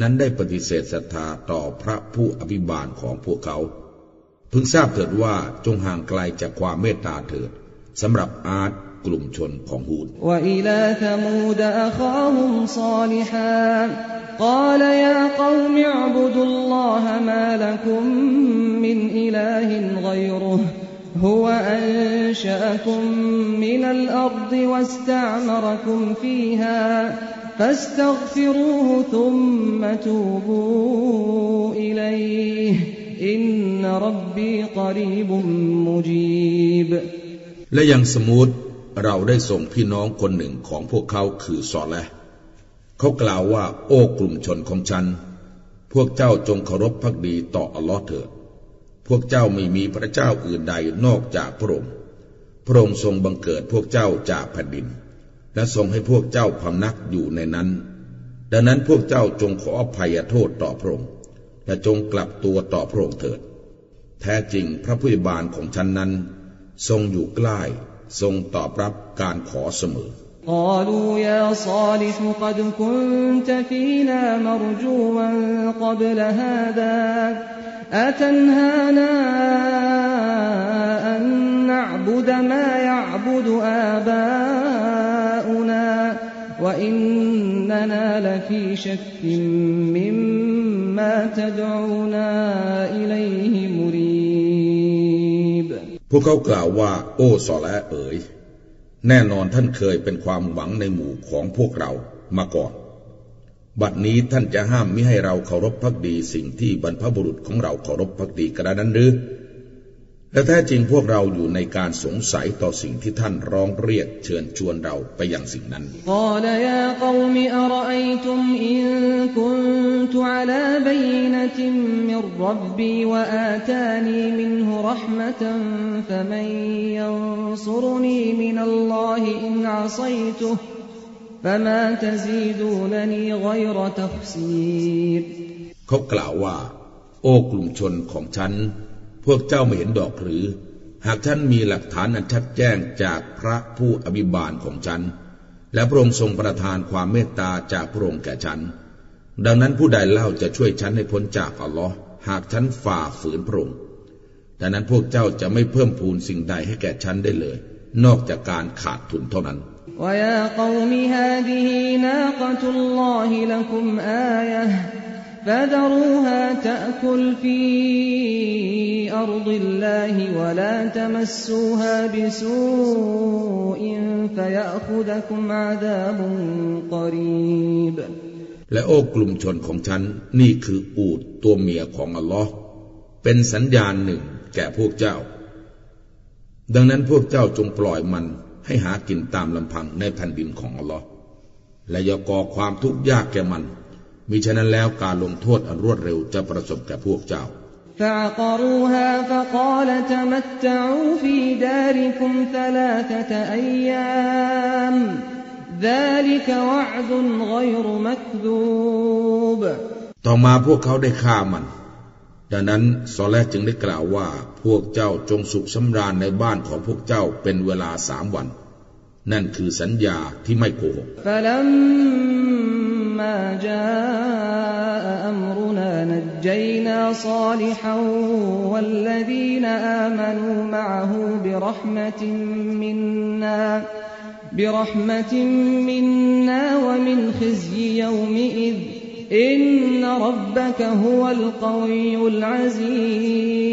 นั้นได้ปฏิเสธศรัทธาต่อพระผู้อภิบาลของพวกเขา พึงทราบเถิดว่าจงห่างไกลจากความเมตตาเถิดสำหรับอาร์ตกลุ่มชนของฮูด قال يا قوم اعبدوا الله ما لكم من إله غيره هو أنشأكم من الأرض واستعمركم فيها فاستغفروه ثم توبوا إليه إن ربي قريب مجيب และยังสมุดเราได้ส่งพี่น้องคนหนึ่งของพวกเขาคือซอแลเขากล่าวว่า โอ้กลุ่มชนของฉัน พวกเจ้าจงเคารพพักดีต่ออัลลอฮ์เถิดพวกเจ้าไม่มีพระเจ้าอื่นใดนอกจากพระองค์พระองค์ทรงบังเกิดพวกเจ้าจากแผ่นดิน และทรงให้พวกเจ้าพำนักอยู่ในนั้น ดังนั้นพวกเจ้าจงขออภัยโทษต่อพระองค์และจงกลับตัวต่อพระองค์เถิด แท้จริงพระผู้บานของฉันนั้น ทรงอยู่ใกล้ทรงตอบรับการขอเสมอ قالوا يا صالح قد كنت فينا مرجوا قبل هذا أتنهانا أن نعبد ما يعبد آباؤنا وإننا لفي شك مما تدعونا إليه مريب พวกเขากล่าวว่าโอ้สอและเอ๋ยแน่นอนท่านเคยเป็นความหวังในหมู่ของพวกเรามาก่อน บัดนี้ท่านจะห้ามมิให้เราเคารพพักดีสิ่งที่บรรพบุรุษของเราเคารพพักดีกระนั้นหรือ และแท้จริงพวกเราอยู่ในการสงสัยต่อสิ่งที่ท่านร้องเรียกเชิญชวนเราไปยังสิ่งนั้น เขากล่าวว่า โอ้กลุ่มชนของฉัน พวกเจ้าไม่เห็นดอกหรือ หากท่านมีหลักฐานอันชัดแจ้งจากพระผู้อภิบาลของฉัน และพระองค์ทรงประทานความเมตตาจากพระองค์แก่ฉัน ดังนั้นผู้ใดเล่าจะช่วยฉันให้พ้นจากอัลลอฮ์หากฉันฝ่าฝืนพระองค์ดังนั้นพวกเจ้าจะไม่เพิ่มพูนสิ่งใดให้แก่ฉันได้เลย นอกจากการขาดทุนเท่านั้น ويا قوم هذه ناقة الله لكم آية فذروها تأكل في أرض الله ولا تمسوها بسوء فيأخذكم عذاب قريب และโอ้กลุ่มชนของฉันนี่คืออูดตัวเมียของอัลลอฮ์เป็นสัญญาณหนึ่งแก่พวกเจ้า ดังนั้นพวกเจ้าจงปล่อยมันให้หากินตามลำพังในแผ่นดินของอัลลอฮ์และอย่าก่อความทุกข์ยากแก่มัน มิฉะนั้นแล้วการลงโทษอันรวดเร็วจะประสบแก่พวกเจ้า فعقروها فقال تمتعوا في داركم ثلاثة أيام ذلك وعد غير مكذوب ต่อมาพวกเขาได้ฆ่ามัน ดังนั้นซอแลจึงได้กล่าวว่า พวกเจ้าจงสุขสำราญในบ้านของพวกเจ้าเป็นเวลาสามวัน นั่นคือสัญญาที่ไม่โกหก فلما جاء أمرنا نجينا صالحا والذين آمنوا معه برحمة منا برحمة منا ومن خزي يومئذ إن ربك هو القوي العزيز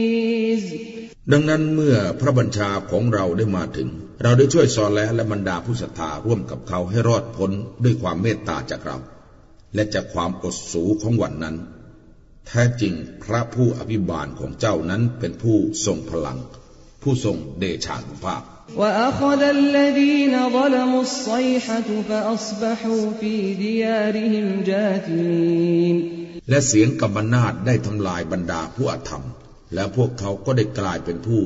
ดังนั้นเมื่อพระบัญชาของเราได้มาถึง เราได้ช่วยซอแลและบรรดาผู้ศรัทธาร่วมกับเขาให้รอดพ้นด้วยความเมตตาจากเรา และจากความอดสูของวันนั้น แท้จริงพระผู้อภิบาลของเจ้านั้นเป็นผู้ทรงพลัง ผู้ทรงเดชานุภาพและเสียงกัมนาตได้ทำลายบรรดาผู้อธรรม และพวกเขาก็ได้กลายเป็นผู้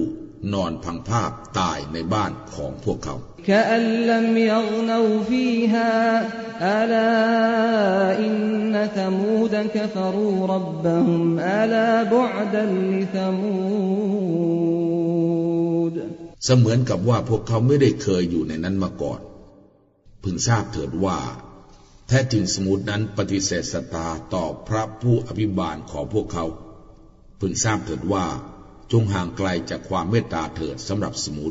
นอนพังภาพตายในบ้านของพวกเขา เสมือนกับว่าพวกเขาไม่ได้เคยอยู่ในนั้นมาก่อน พึงทราบเถิดว่า แท้จริงสมุดนั้นปฏิเสธสตาต่อพระผู้อภิบาลของพวกเขา พึงทราบเถิดว่า จงห่างไกลจากความเมตตาเถิดสำหรับสมุท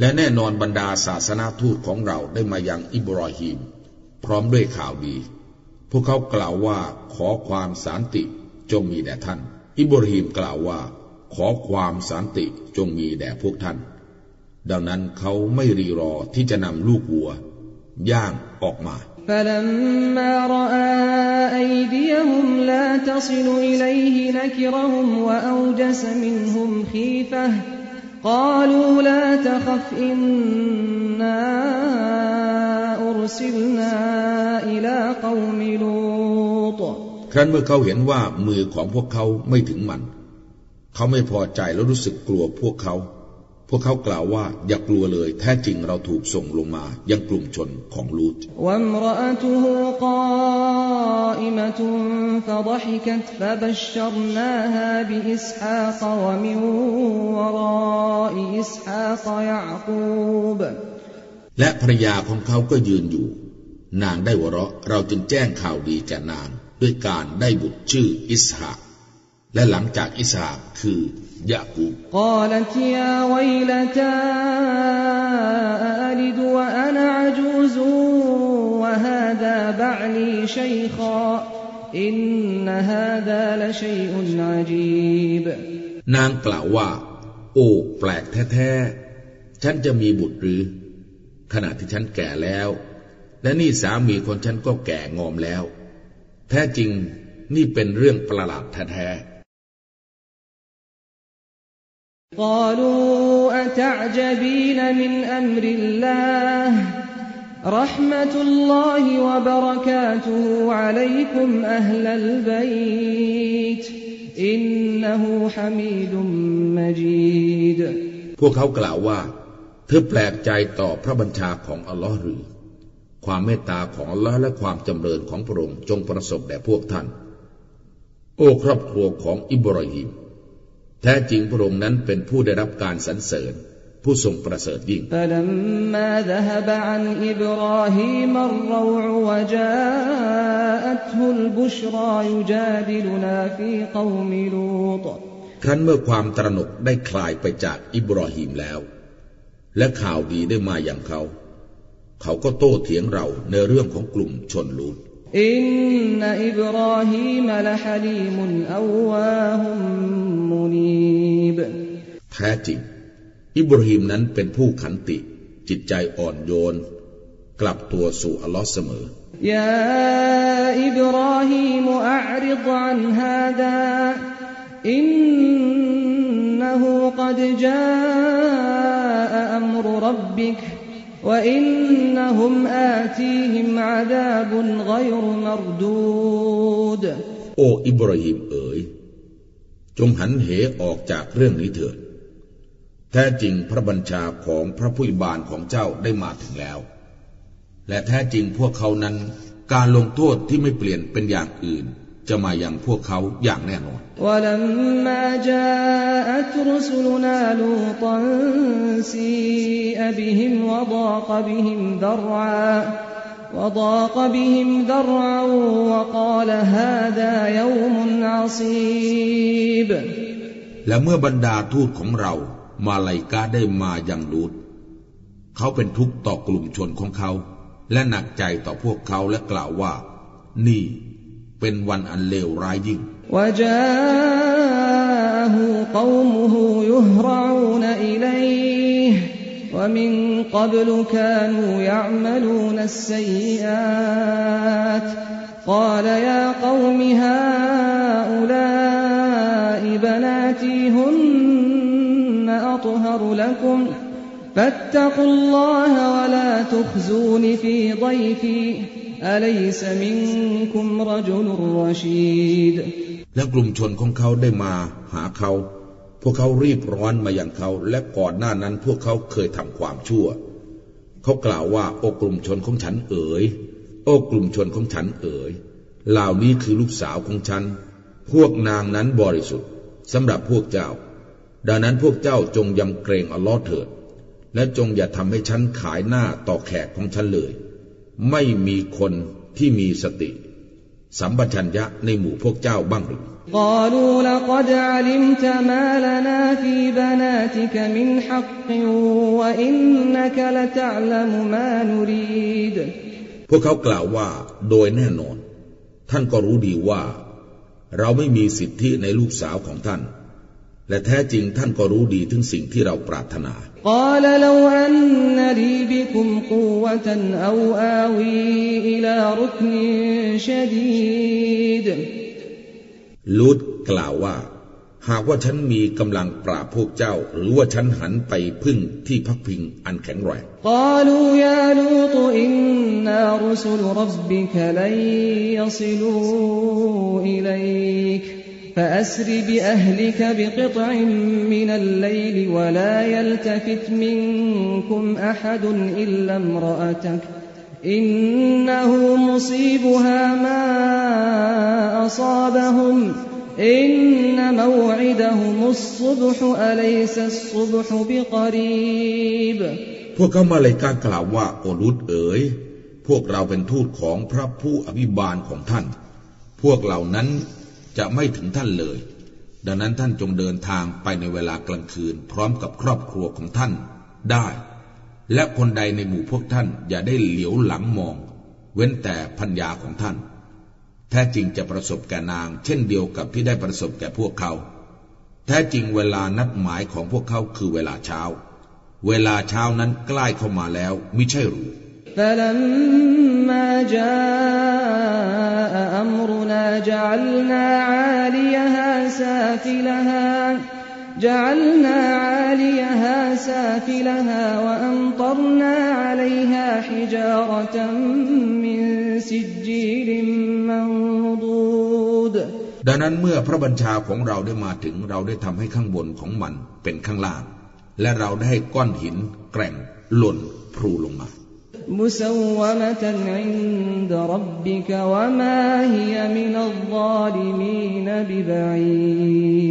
และแน่นอนบรรดาศาสนาทูตของเราได้มายังอิบราฮิมพร้อมด้วยข่าวดี พวกเขากล่าวว่าขอความสันติ จงมีแด่ท่าน อิบราฮิมกล่าวว่า ขอความสันติจงมีแด่พวกท่าน ดังนั้นเขาไม่รีรอที่จะนำลูกวัว ย่างออกมา فلما رأى أيديهم لا تصل إليه نكرهم وأوجس منهم خيفة قالوا لا تخف إنا أرسلنا إلى قوم لوط ครั้นเมื่อเขาเห็นว่ามือของพวกเขาไม่ถึงมัน เขาไม่พอใจแล้วรู้สึกกลัวพวกเขา พวกเขากล่าวว่าอย่ากลัวเลย แท้จริงเราถูกส่งลงมายังกลุ่มชนของลูตและภรรยาของเขาก็ยืนอยู่ นางได้วเราะเราจึงแจ้งข่าวดีแก่นาง ด้วยการได้บุตรชื่ออิสหะและหลังจากอิสหะคือยะกูบกาลตยาวยลตาอลิดวะอานาจูซูวะฮาดาบะลีชัยคาอินนฮาดาลชัยอุนอาจีบนางกล่าวว่า โอ้แปลกแท้ๆ ฉันจะมีบุตรหรือ ขณะที่ฉันแก่แล้ว และนี่สามีคนฉันก็แก่งอมแล้ว แท้จริงนี่เป็นเรื่องประหลาดแท้ๆ قالوا أتعجبين من أمر الله رحمة الله وبركاته عليكم أهل البيت إنه حميد مجيد พวกเขากล่าวว่า เธอแปลกใจต่อพระบัญชาของอัลลอฮ์หรือ ความเมตตาของละและความจำเริญของพระองค์จงประสบแด่พวกท่าน โอ้ครอบครัวของอิบราฮิม แท้จริงพระองค์นั้นเป็นผู้ได้รับการสรรเสริญผู้ทรงประเสริฐยิ่งครั้นเมื่อความตระหนกได้คลายไปจากอิบราฮิมแล้ว และข่าวดีได้มาอย่างเขา ขาก็โต้เถียงเราในเรื่องของกลุ่มชนลูดอินนอิบรอฮีมละฮลีมุนอวาฮุมมุนีบแท้จริง อิบราฮิมนั้นเป็นผู้ขันติ จิตใจอ่อนโยน กลับตัวสู่อัลลอฮ์เสมอยาอิบรอฮีมอัริดอันฮาดาอินนะฮูกัดจาอัมรุรับบิก وإنهم آتيهم عذاب غير مردود โอ้อิบราฮิมเอ๋ย จงหันเหออกจากเรื่องนี้เถิด แท้จริงพระบัญชาของพระผู้บานของเจ้าได้มาถึงแล้ว และแท้จริงพวกเขานั้น การลงโทษที่ไม่เปลี่ยนเป็นอย่างอื่น จะมาอย่างพวกเขาอย่างแน่นอนและเมื่อบรรดาทูตของเรา มาไลายกาได้มาอย่างลูดเขาเป็นทุกข์ต่อกลุ่มชนของเขา และหนักใจต่อพวกเขาและกล่าวว่า นี่ เป็นวันอันเลวร้ายยิ่ง وجاءه قومه يهرعون إليه ومن قبل كانوا يعملون السيئات قال يا قوم هؤلاء بنات فاتيهن أطهر لكم فاتقوا الله ولا تخزون في ضيفي أليس منكم رجل رشيد และกลุ่มชนของเขาได้มาหาเขา พวกเขารีบร้อนมาอย่างเขา และก่อนหน้านั้นพวกเขาเคยทำความชั่ว เขากล่าวว่า โอ้กลุ่มชนของฉันเอ๋ย โอ้กลุ่มชนของฉันเอ๋ย เหล่านี้คือลูกสาวของฉัน พวกนางนั้นบริสุทธิ์สำหรับพวกเจ้า ดังนั้นพวกเจ้าจงยำเกรงอัลลอฮ์เถิด และจงอย่าทำให้ฉันขายหน้าต่อแขกของฉันเลย ไม่มีคนที่มีสติ สัมปชัญญะในหมู่พวกเจ้าบ้างหรือ قالوا لقد علمت ما لنا في بناتك من حق وإنك لتعلم ما نريد พวกเขากล่าวว่าโดยแน่นอน ท่านก็รู้ดีว่า เราไม่มีสิทธิในลูกสาวของท่าน และแท้จริงท่านก็รู้ดีถึงสิ่งที่เราปรารถนา ลูดกล่าวว่า หากว่าฉันมีกำลังปราบพวกเจ้า หรือว่าฉันหันไปพึ่งที่พักพิงอันแข็งแรงก يا لوط إنا رسل ربك لن يصلوا إليك فأسر بأهلك بقطع من الليل ولا يلتفت منكم أحد إلا امرأتك إنه مصيبها ما أصابهم إن موعدهم الصبح أليس الصبح بقريب พวกเขามาเลยกากล่าวว่าโอรุตเอ๋ย พวกเราเป็นทูตของพระผู้อภิบาลของท่าน พวกเหล่านั้น จะไม่ถึงท่านเลย ดังนั้นท่านจงเดินทางไปในเวลากลางคืน พร้อมกับครอบครัวของท่านได้ และคนใดในหมู่พวกท่านอย่าได้เหลียวหลังมอง เว้นแต่พัญญาของท่าน แท้จริงจะประสบแก่นาง เช่นเดียวกับที่ได้ประสบแก่พวกเขา แท้จริงเวลานัดหมายของพวกเขาคือเวลาเช้า เวลาเช้านั้นใกล้เข้ามาแล้วมิใช่หรือ فلما جاء أمرنا جعلنا عاليها سافلها جعلنا عاليها سافلها وأمطرنا عليها حجارة من سجيل منضود ดังนั้นเมื่อพระบัญชาของเราได้มาถึงเราได้ทำให้ข้างบนของมันเป็นข้างล่าง และเราได้ให้ก้อนหินแกร่งหล่นพลูลงมา مسومة عند ربك وما هي من الظالمين ببعيد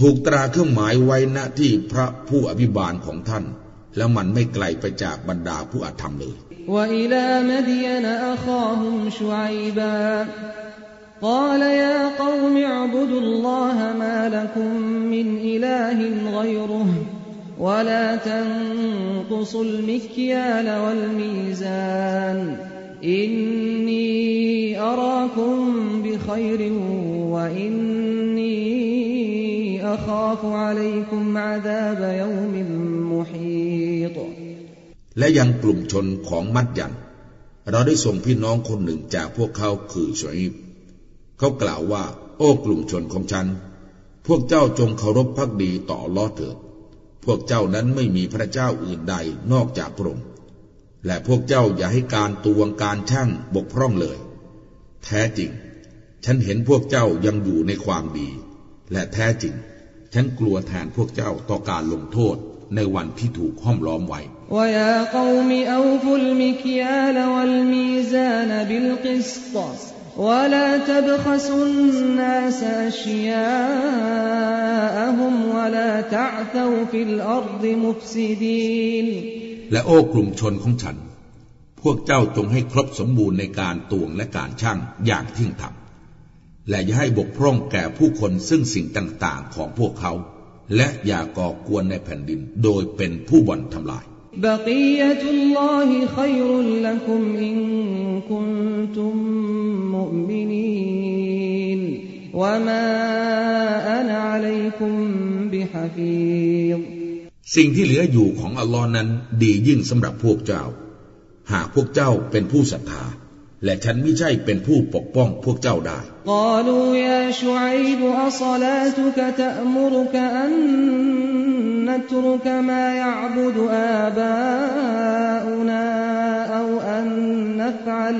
ถูกตราเครื่องหมายไว้ณที่พระผู้อภิบาลของท่าน แล้วมันไม่ไกลไปจากบรรดาผู้อาธรรมเลย وإلى مدين أخاهم شعيبا قال يا قوم اعبدوا الله ما لكم من إله غيره ولا تنقصوا المكيال والميزان إني أراكم بخير وإني أخاف عليكم عذاب يوم محيط และยังกลุ่มชนของมัดยัน เราได้ส่งพี่น้องคนหนึ่งจากพวกเขาคือชอยบเขากล่าวว่า โอ้กลุ่มชนของฉัน พวกเจ้าจงเคารพพักดีต่อลอเถิด พวกเจ้านั้นไม่มีพระเจ้าอื่นใดนอกจากพระองค์ และพวกเจ้าอย่าให้การตวงการช่างบกพร่องเลย แท้จริง ฉันเห็นพวกเจ้ายังอยู่ในความดี และแท้จริง ฉันกลัวแทนพวกเจ้าต่อการลงโทษในวันที่ถูกห้อมล้อมไว้ ويا قوم أوفوا المكيال والميزان بالقسط ولا تبخسوا الناس أشياءهم ولا تعثوا في الأرض مفسدين และโอ้กลุ่มชนของฉัน พวกเจ้าจงให้ครบสมบูรณ์ในการตวงและการช่างอย่างเที่ยงธรรม และอย่าให้บกพร่องแก่ผู้คนซึ่งสิ่งต่างๆของพวกเขา และอย่าก่อกวนในแผ่นดินโดยเป็นผู้บ่อนทำลาย بقية الله خير لكم إن كنتم مؤمنين وما أنا عليكم بحفيظ สิ่งที่เหลืออยู่ของอัลลอฮ์นั้นดียิ่งสำหรับพวกเจ้า หากพวกเจ้าเป็นผู้ศรัทธา และฉันไม่ใช่เป็นผู้ปกป้องพวกเจ้าได้ قالوا يا شعيب أصلاتك تأمرك أن نترك ما يعبد آباؤنا أو أن نفعل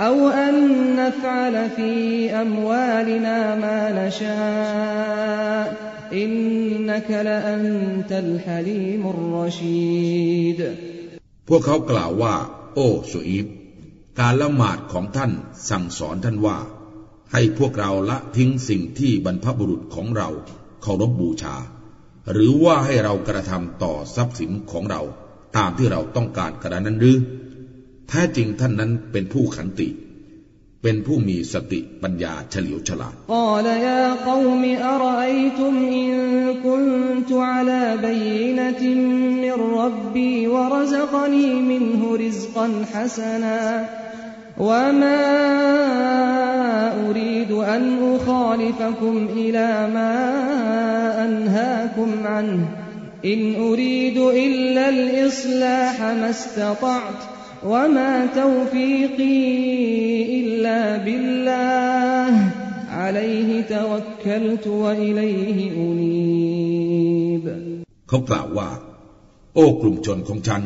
أو أن نفعل في أموالنا ما نشاء إنك لأنت الحليم الرشيد พวกเขากล่าวว่า โอ้สุอีบการละหมาดของท่านสั่งสอนท่านว่า ให้พวกเราละทิ้งสิ่งที่บรรพบุรุษของเราเคารพบูชา หรือว่าให้เรากระทำต่อทรัพย์สินของเรา ตามที่เราต้องการกระนั้นหรือแท้จริงท่านนั้นเป็นผู้ขันติ เป็นผู้มีสติปัญญาเฉลียวฉลาดกล่าวยาคมอรอยตุมอินคุนตุอาลาบยนตมิรับบีวรซกนีมินฮุริซกันฮัสนา وما أريد أن أخالفكم إلى ما أنهاكم عنه إن أريد إلا الإصلاح ما استطعت وما توفيقي إلا بالله عليه توكلت وإليه أنيب เขากล่าวว่า โอ้กลุ่มชนของฉัน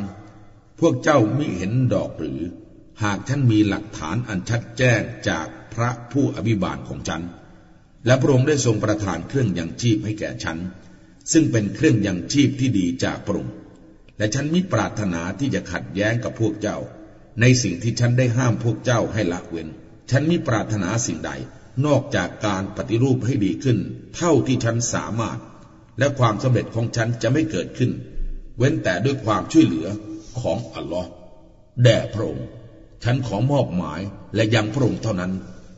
พวกเจ้ามิเห็นดอกหรือ หากฉันมีหลักฐานอันชัดแจ้งจากพระผู้อภิบาลของฉัน และพระองค์ได้ทรงประทานเครื่องยังชีพให้แก่ฉัน ซึ่งเป็นเครื่องยังชีพที่ดีจากพระองค์ และฉันมิปรารถนาที่จะขัดแย้งกับพวกเจ้า ในสิ่งที่ฉันได้ห้ามพวกเจ้าให้ละเว้น ฉันมิปรารถนาสิ่งใด นอกจากการปฏิรูปให้ดีขึ้น เท่าที่ฉันสามารถ และความสำเร็จของฉันจะไม่เกิดขึ้น เว้นแต่ด้วยความช่วยเหลือของอัลลอฮ์แด่พระองค์ ฉันขอมอบหมายและยังพระองค์เท่านั้น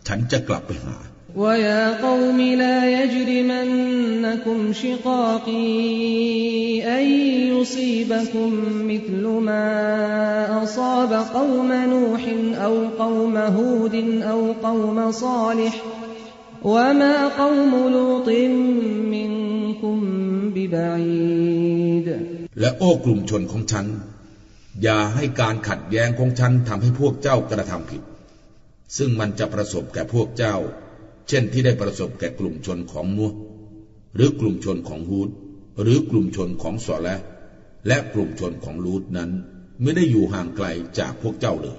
ฉันจะกลับไปหา ويا قوم لا يجرمنكم شقاقي أن يصيبكم مثل ما أصاب قوم نوح أو قوم هود أو قوم صالح وما قوم لوط منكم ببعيد และโอ้กลุ่มชนของฉัน อย่าให้การขัดแย้งของฉันทำให้พวกเจ้ากระทำผิด ซึ่งมันจะประสบแก่พวกเจ้า เช่นที่ได้ประสบแก่กลุ่มชนของนัวหรือกลุ่มชนของฮูดหรือกลุ่มชนของสอและและกลุ่มชนของลูดนั้น ไม่ได้อยู่ห่างไกลจากพวกเจ้าเลย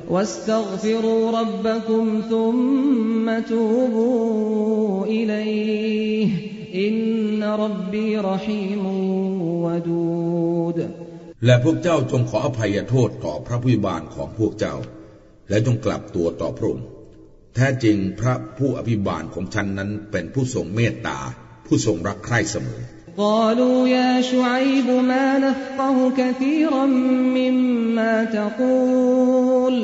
อินนรับบีรหีมวดูด และพวกเจ้าจงขออภัยโทษต่อพระผู้บาลของพวกเจ้า และจงกลับตัวต่อพระองค์แท้จริงพระผู้อภิบาลของฉันนั้นเป็นผู้ทรงเมตตา ผู้ทรงรักใคร่เสมอ قالوا يا شعيب ما نفقه كثيرا مما تقول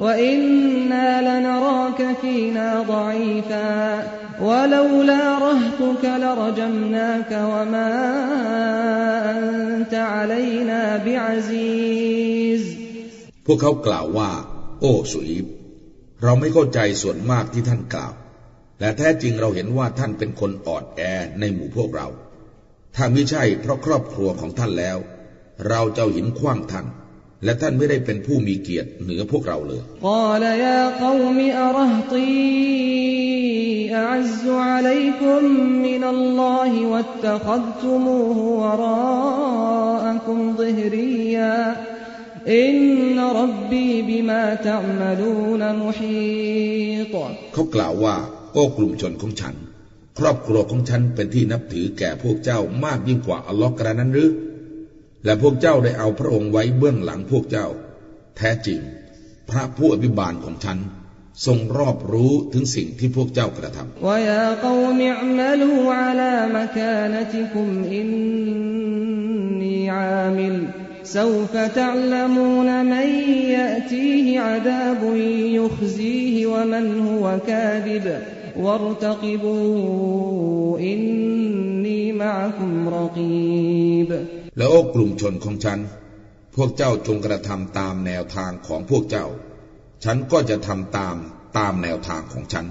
وإنا لنراك فينا ضعيفا ولولا رهتك لرجمناك وما أنت علينا بعزيز พวกเขากล่าวว่า โอ้สุอีบเราไม่เข้าใจส่วนมากที่ท่านกล่าว และแท้จริงเราเห็นว่าท่านเป็นคนอ่อนแอในหมู่พวกเรา ถ้าไม่ใช่เพราะครอบครัวของท่านแล้ว เราจะเอาหินขว้างท่าน และท่านไม่ได้เป็นผู้มีเกียรติเหนือพวกเราเลยกวยเขากล่าวว่า โอ้กลุ่มชนของฉัน ครอบครัวของฉันเป็นที่นับถือแก่พวกเจ้ามากยิ่งกว่าอัลลอฮ์กระนั้นหรือ และพวกเจ้าได้เอาพระองค์ไว้เบื้องหลังพวกเจ้า แท้จริง พระผู้อภิบาลของฉัน ทรงรอบรู้ถึงสิ่งที่พวกเจ้ากระทำ ويا قوم اعملوا على مكانتكم إني عامل سوف تعلمون من يأتيه عذاب يخزيه ومن هو كاذب وارتقبوا إني معكم رقيب และโอ้กลุ่มชนของฉัน พวกเจ้าจงกระทำตามแนวทางของพวกเจ้า ฉันก็จะทำตามตามแนวทางของฉัน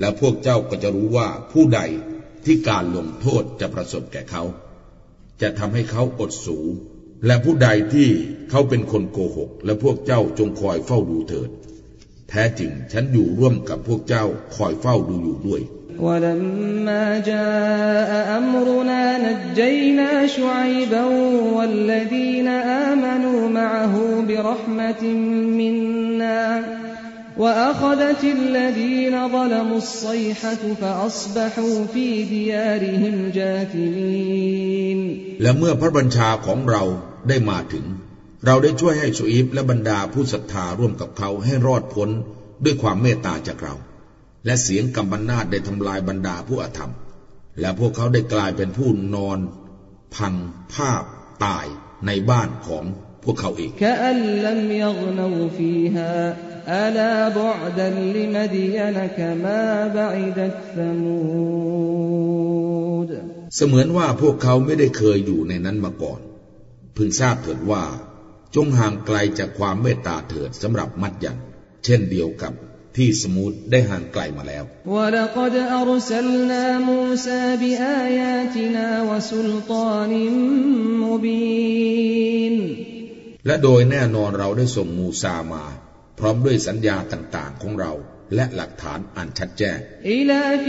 และพวกเจ้าก็จะรู้ว่าผู้ใดที่การลงโทษจะประสบแก่เขา จะทำให้เขาอดสู และผู้ใดที่เขาเป็นคนโกหก และพวกเจ้าจงคอยเฝ้าดูเถิด แท้จริงฉันอยู่ร่วมกับพวกเจ้าคอยเฝ้าดูอยู่ด้วย ولما جاء أمرنا نجينا شعيبا والذين آمنوا معه برحمة منا وأخذت الذين ظلموا الصيحة فأصبحوا في ديارهم جاثمين และเมื่อพระบัญชาของเราได้มาถึง เราได้ช่วยให้ชูอีฟและบรรดาผู้ศรัทธาร่วมกับเขาให้รอดพ้นด้วยความเมตตาจากเรา และเสียงกำบันนาดได้ทำลายบรรดาผู้อธรรม และพวกเขาได้กลายเป็นผู้นอน พังภาพตายในบ้านของพวกเขาเองเสมือนว่าพวกเขาไม่ได้เคยอยู่ในนั้นมาก่อน พึงทราบเถิดว่า จงห่างไกลจากความเมตตาเถิดสำหรับมัดยันเช่นเดียวกับ ที่สมูทได้ห่างไกลมาแล้ว และโดยแน่นอนเราได้ส่งมูซามา พร้อมด้วยสัญญาต่างๆของเราและหลักฐานอันชัดแจ้งอร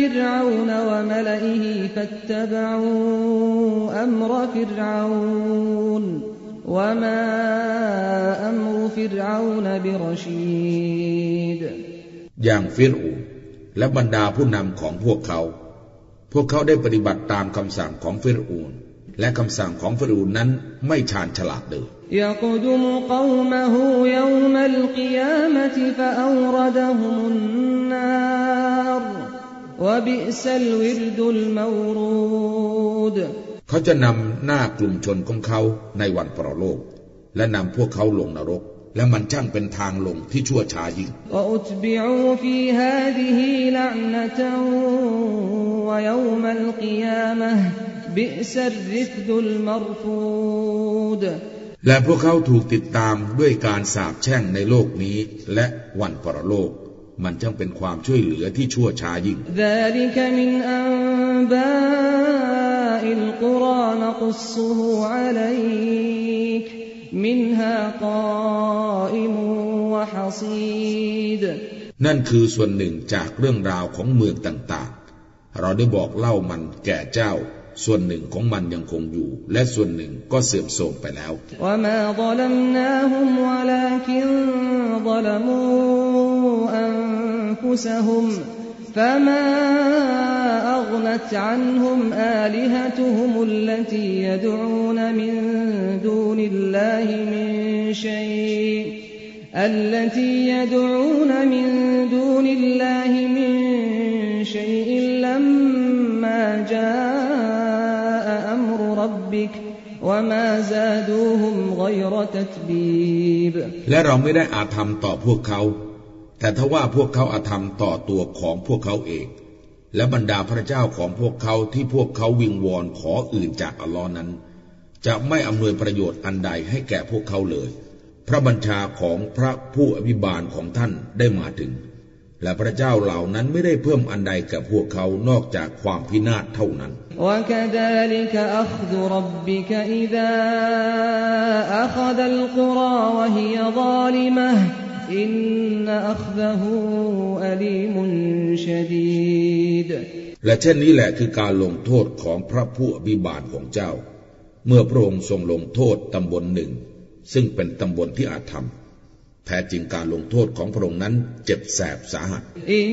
ิร อย่างเฟิอูและบรรดาผู้นำของพวกเขา พวกเขาได้ปฏิบัติตามคำสั่งของเฟรอูนและคำสั่งของฟิรูนนั้นไม่ชาญฉลาดเลยเขาจะนำหน้ากลุ่มชนของเขาในวันปรโลก และนำพวกเขาลงนรก และมันช่างเป็นทางลงที่ชั่วช้ายิ่งและพวกเขาถูกติดตามด้วยการสาบแช่งในโลกนี้ และวันปรโลก มันช่างเป็นความช่วยเหลือที่ชั่วช้ายิ่ง من أنباء القرى نقصه عليك منها قائم وحصيد นั่นคือส่วนหนึ่งจากเรื่องราวของเมืองต่างๆ เราได้บอกเล่ามันแก่เจ้า ส่วนหนึ่งของมันยังคงอยู่ และส่วนหนึ่งก็เสื่อมโทรมไปแล้ว وما ظلمناهم ولكن ظلموا أنفسهم فما أغنت عنهم آلهتهم التي يدعون من دون الله من شيء التي يدعون من دون الله من شيء لما جاء أمر ربك وما زادوهم غير تتبيب และเราไม่ได้อาธรรมต่อพวกเขา แต่ทว่าพวกเขาอาธรรมต่อตัวของพวกเขาเอง และบรรดาพระเจ้าของพวกเขาที่พวกเขาวิงวอนขออื่นจากอัลลอฮ์นั้น จะไม่อำนวยประโยชน์อันใดให้แก่พวกเขาเลย พระบัญชาของพระผู้อภิบาลของท่านได้มาถึง และพระเจ้าเหล่านั้นไม่ได้เพิ่มอันใดกับพวกเขานอกจากความพินาศเท่านั้น وكذلك أخذ ربك إذا أخذ القرى وهي ظالمة และเช่นนี้แหละคือการลงโทษของพระผู้อภิบาลของเจ้า เมื่อพระองค์ทรงลงโทษตำบลหนึ่ง ซึ่งเป็นตำบลที่อาธรรมแท้จริงการลงโทษของพระองค์นั้นเจ็บแสบสาหัสอิน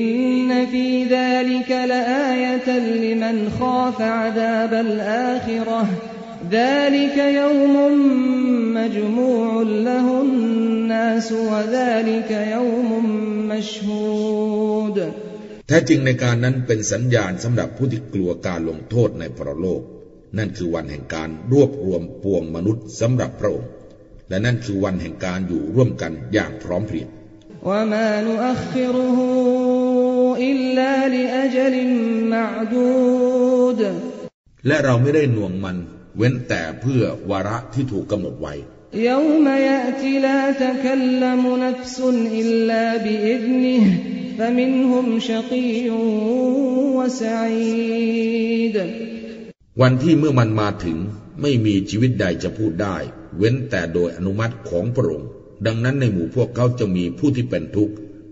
นฟีซาลิกละอายะตัลลิมันคาฟะอาซาบัลอาาะห์ ذلك يوم مجموع له الناس وذلك يوم مشهود แท้จริงในการนั้นเป็นสัญญาณสำหรับผู้ที่กลัวการลงโทษในพระโลก นั่นคือวันแห่งการรวบรวมปวงมนุษย์สำหรับพระองค์ และนั่นคือวันแห่งการอยู่ร่วมกันอย่างพร้อมเพรียง وما نؤخره إلا لأجل معدود และเราไม่ได้หน่วงมัน เว้นแต่เพื่อวาระที่ถูกกำหนดไว้ يوم يأتي لا تكلم نفس إلا بإذنه فمنهم شقي وسعيد วันที่เมื่อมันมาถึงไม่มีชีวิตใดจะพูดได้ เว้นแต่โดยอนุมัติของพระองค์ ดังนั้นในหมู่พวกเขาจะมีผู้ที่เป็นทุกข์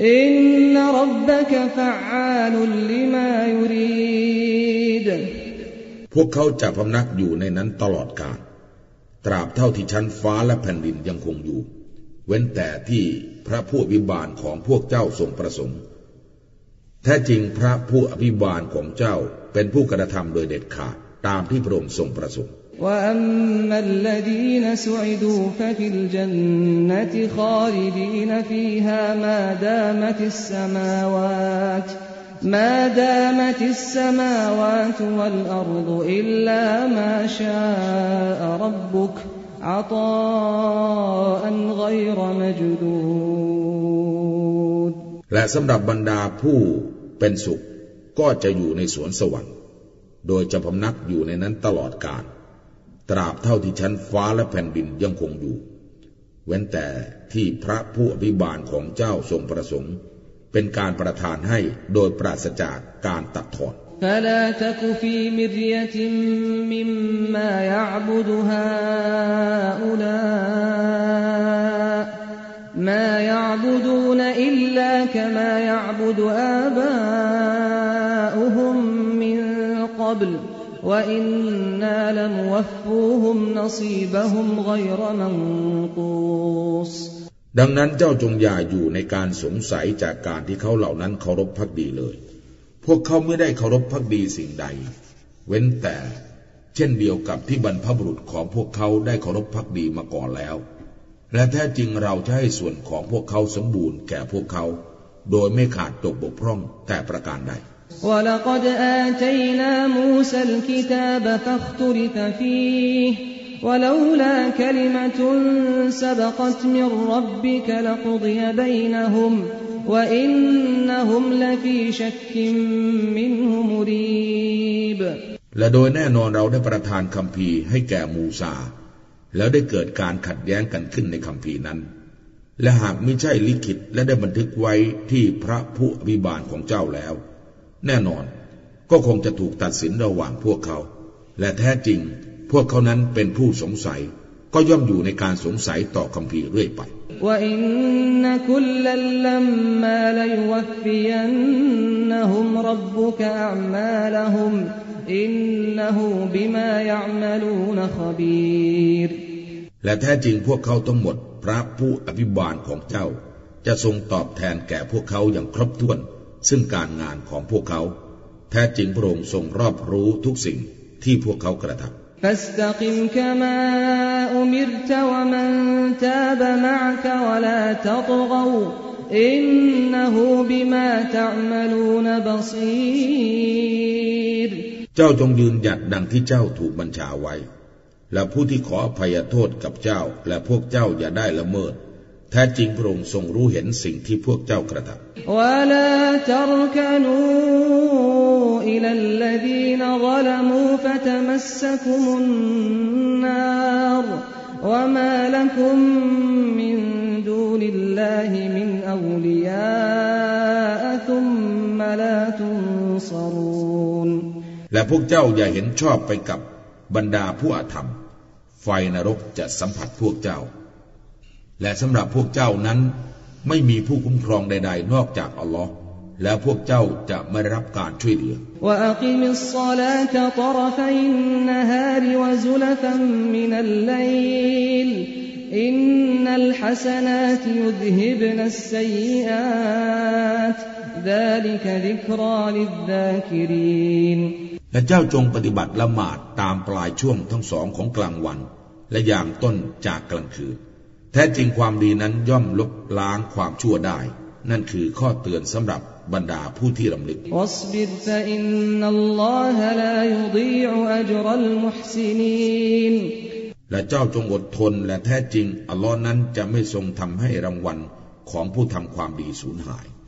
إن ربك فعال لما يريد พวกเขาจะพำนักอยู่ในนั้นตลอดกาลตราบเท่าที่ชั้นฟ้าและแผ่นดินยังคงอยู่ เว้นแต่ที่พระผู้อภิบาลของพวกเจ้าทรงประสงค์ แท้จริงพระผู้อภิบาลของเจ้าเป็นผู้กระทำโดยเด็ดขาดตามที่พระองค์ทรงประสงค์ وأما الذين سعدوا ففي الجنة خالدين فيها ما دامت السماوات ما دامت السماوات والأرض إلا ما شاء ربك عطاء غير مجدود และสำหรับบรรดาผู้เป็นสุขก็จะอยู่ในสวนสวรรค์ โดยจะพำนักอยู่ในนั้นตลอดกาล ตราบเท่าที่ชั้นฟ้าและแผ่นดินยังคงอยู่ เว้นแต่ที่พระผู้อภิบาลของเจ้าทรงประสงค์ เป็นการประทานให้โดยปราศจากการตัดถอน فلا تك في مرية مما يعبد هؤلاء ما يعبدون إلا كما يعبد آباؤهم من قبل وإنا لموفوهم نصيبهم غير منقوص ดังนั้นเจ้าจงอย่าอยู่ในการสงสัยจากการที่เขาเหล่านั้นเคารพพักดีเลย พวกเขาไม่ได้เคารพพักดีสิ่งใด เว้นแต่ เช่นเดียวกับที่บรรพบุรุษของพวกเขาได้เคารพพักดีมาก่อนแล้ว และแท้จริงเราจะให้ส่วนของพวกเขาสมบูรณ์แก่พวกเขา โดยไม่ขาดตกบกพร่องแต่ประการใด ولقد آتينا موسى الكتاب فاختلف فيه ولولا كلمة سبقت من ربك لقضي بينهم وإنهم لفي شك منه مريب และโดยแน่นอนเราได้ประทานคำพีร์ให้แก่มูซา แล้วได้เกิดการขัดแย้งกันขึ้นในคำพีร์นั้น และหากไม่ใช่ลิขิตและได้บันทึกไว้ที่พระผู้อภิบาลของเจ้าแล้ว แน่นอน ก็คงจะถูกตัดสินระหว่างพวกเขา และแท้จริง พวกเขานั้นเป็นผู้สงสัย ก็ย่อมอยู่ในการสงสัยต่อคำพีเรื่อยไปและแท้จริงพวกเขาทั้งหมด พระผู้อภิบาลของเจ้า จะทรงตอบแทนแก่พวกเขาอย่างครบถ้วน ซึ่งการงานของพวกเขา แท้จริงพระองค์ทรงรอบรู้ทุกสิ่งที่พวกเขากระทำ فاستقم كما أمرت ومن تاب معك ولا تطغوا إنه بما تعملون بصير เจ้าจงยืนหยัดดังที่เจ้าถูกบัญชาไว้ และผู้ที่ขออภัยโทษกับเจ้า และพวกเจ้าอย่าได้ละเมิด แท้จริงพระองค์ทรงรู้เห็นสิ่งที่พวกเจ้ากระทำและพวกเจ้าอย่าเห็นชอบไปกับบรรดาผู้อาธรรม ไฟนรกจะสัมผัสพวกเจ้า และสำหรับพวกเจ้านั้น ไม่มีผู้คุ้มครองใด ๆ นอกจากอัลลอฮ์แล้วพวกเจ้าจะไม่รับการช่วยเหลือและเจ้าจงปฏิบัติละหมาดตามปลายช่วงทั้งสองของกลางวัน และอย่างต้นจากกลางคืน แท้จริงความดีนั้นย่อมลบล้างความชั่วได้ นั่นคือข้อเตือนสำหรับบรรดาผู้ที่รำลึกและเจ้าจงอดทนและแท้จริง อัลลอฮ์นั้นจะไม่ทรงทำให้รางวัลของผู้ทำความดีสูญหาย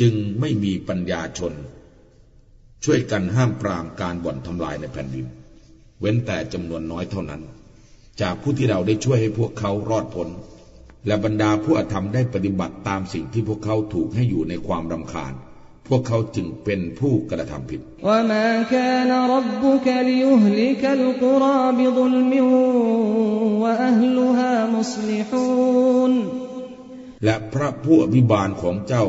จึงไม่มีปัญญาชน ช่วยกันห้ามปรามการบ่อนทำลายในแผ่นดิน เว้นแต่จำนวนน้อยเท่านั้น จากผู้ที่เราได้ช่วยให้พวกเขารอดพ้นและบรรดาผู้อธรรมได้ปฏิบัติตามสิ่งที่พวกเขาถูกให้อยู่ในความรำคาญ พวกเขาจึงเป็นผู้กระทำผิดและพระผู้อภิบาลของเจ้า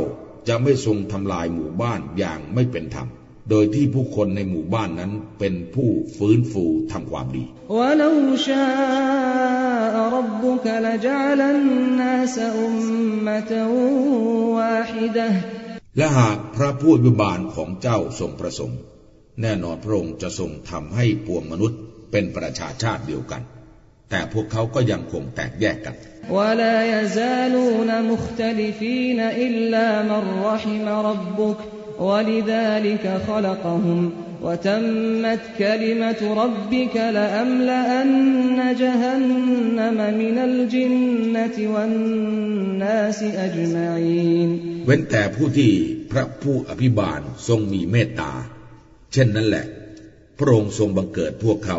จะไม่ทรงทำลายหมู่บ้านอย่างไม่เป็นธรรม โดยที่ผู้คนในหมู่บ้านนั้นเป็นผู้ฟื้นฟูทำความดี ولو شاء ربك لجعل الناس أمة واحدة และหากพระผู้อภิบาลของเจ้าทรงประสงค์ แน่นอนพระองค์จะทรงทำให้ปวงมนุษย์เป็นประชาชาติเดียวกัน แต่พวกเขาก็ยังคงแตกแยกกัน ولا يزالون مختلفين إلا من رحم ربك ولذلك خلقهم وتمت كلمة ربك لأملأن جهنم من الجنة والناس أجمعين เว้นแต่ผู้ที่พระผู้อภิบาลทรงมีเมตตา เช่นนั้นแหละ พระองค์ทรงบังเกิดพวกเขา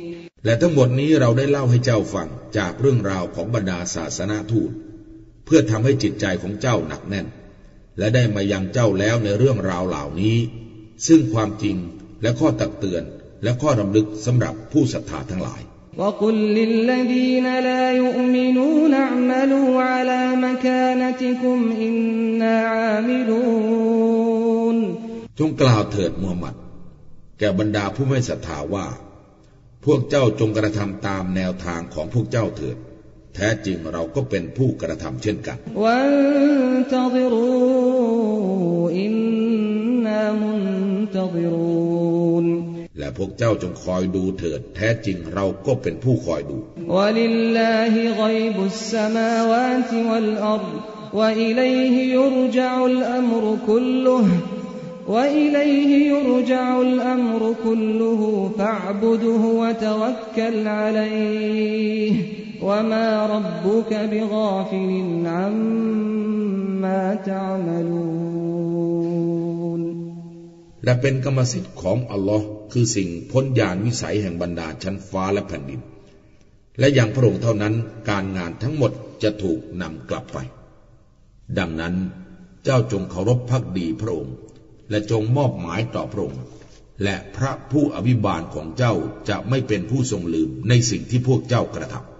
من أنباء الرسل ما نثبت به فؤادك وجاءك في هذه الحق وموعظة وذكرى للمؤمنين และทั้งหมดนี้เราได้เล่าให้เจ้าฟังจากเรื่องราวของบรรดาศาสนาทูต เพื่อทำให้จิตใจของเจ้าหนักแน่น และได้มายังเจ้าแล้วในเรื่องราวเหล่านี้ ซึ่งความจริงและข้อตักเตือนและข้อรำลึกสำหรับผู้ศรัทธาทั้งหลาย وقل للذين لا يؤمنون اعملوا على مكانتكم إنا عاملون จงกล่าวเถิดมูฮัมหมัด แก่บรรดาผู้ไม่ศรัทธาว่า พวกเจ้าจงกระทำตามแนวทางของพวกเจ้าเถิด แท้จริงเราก็เป็นผู้กระทำเช่นกันและพวกเจ้าจงคอยดูเถิด แท้จริงเราก็เป็นผู้คอยดูว وإليه يرجع الأمر كله فاعبده وتوكل عليه وما ربك بغافل عما تعملون และเป็นกรรมสิทธิ์ของอัลลอฮ์คือสิ่งพ้นญาณวิสัยแห่งบรรดาชั้นฟ้าและแผ่นดิน และอย่างพระองค์เท่านั้นการงานทั้งหมดจะถูกนำกลับไป ดังนั้นเจ้าจงเคารพพักดีพระองค์ และจงมอบหมายต่อพระองค์และพระผู้อภิบาลของเจ้าจะไม่เป็นผู้ทรงลืมในสิ่งที่พวกเจ้ากระทำ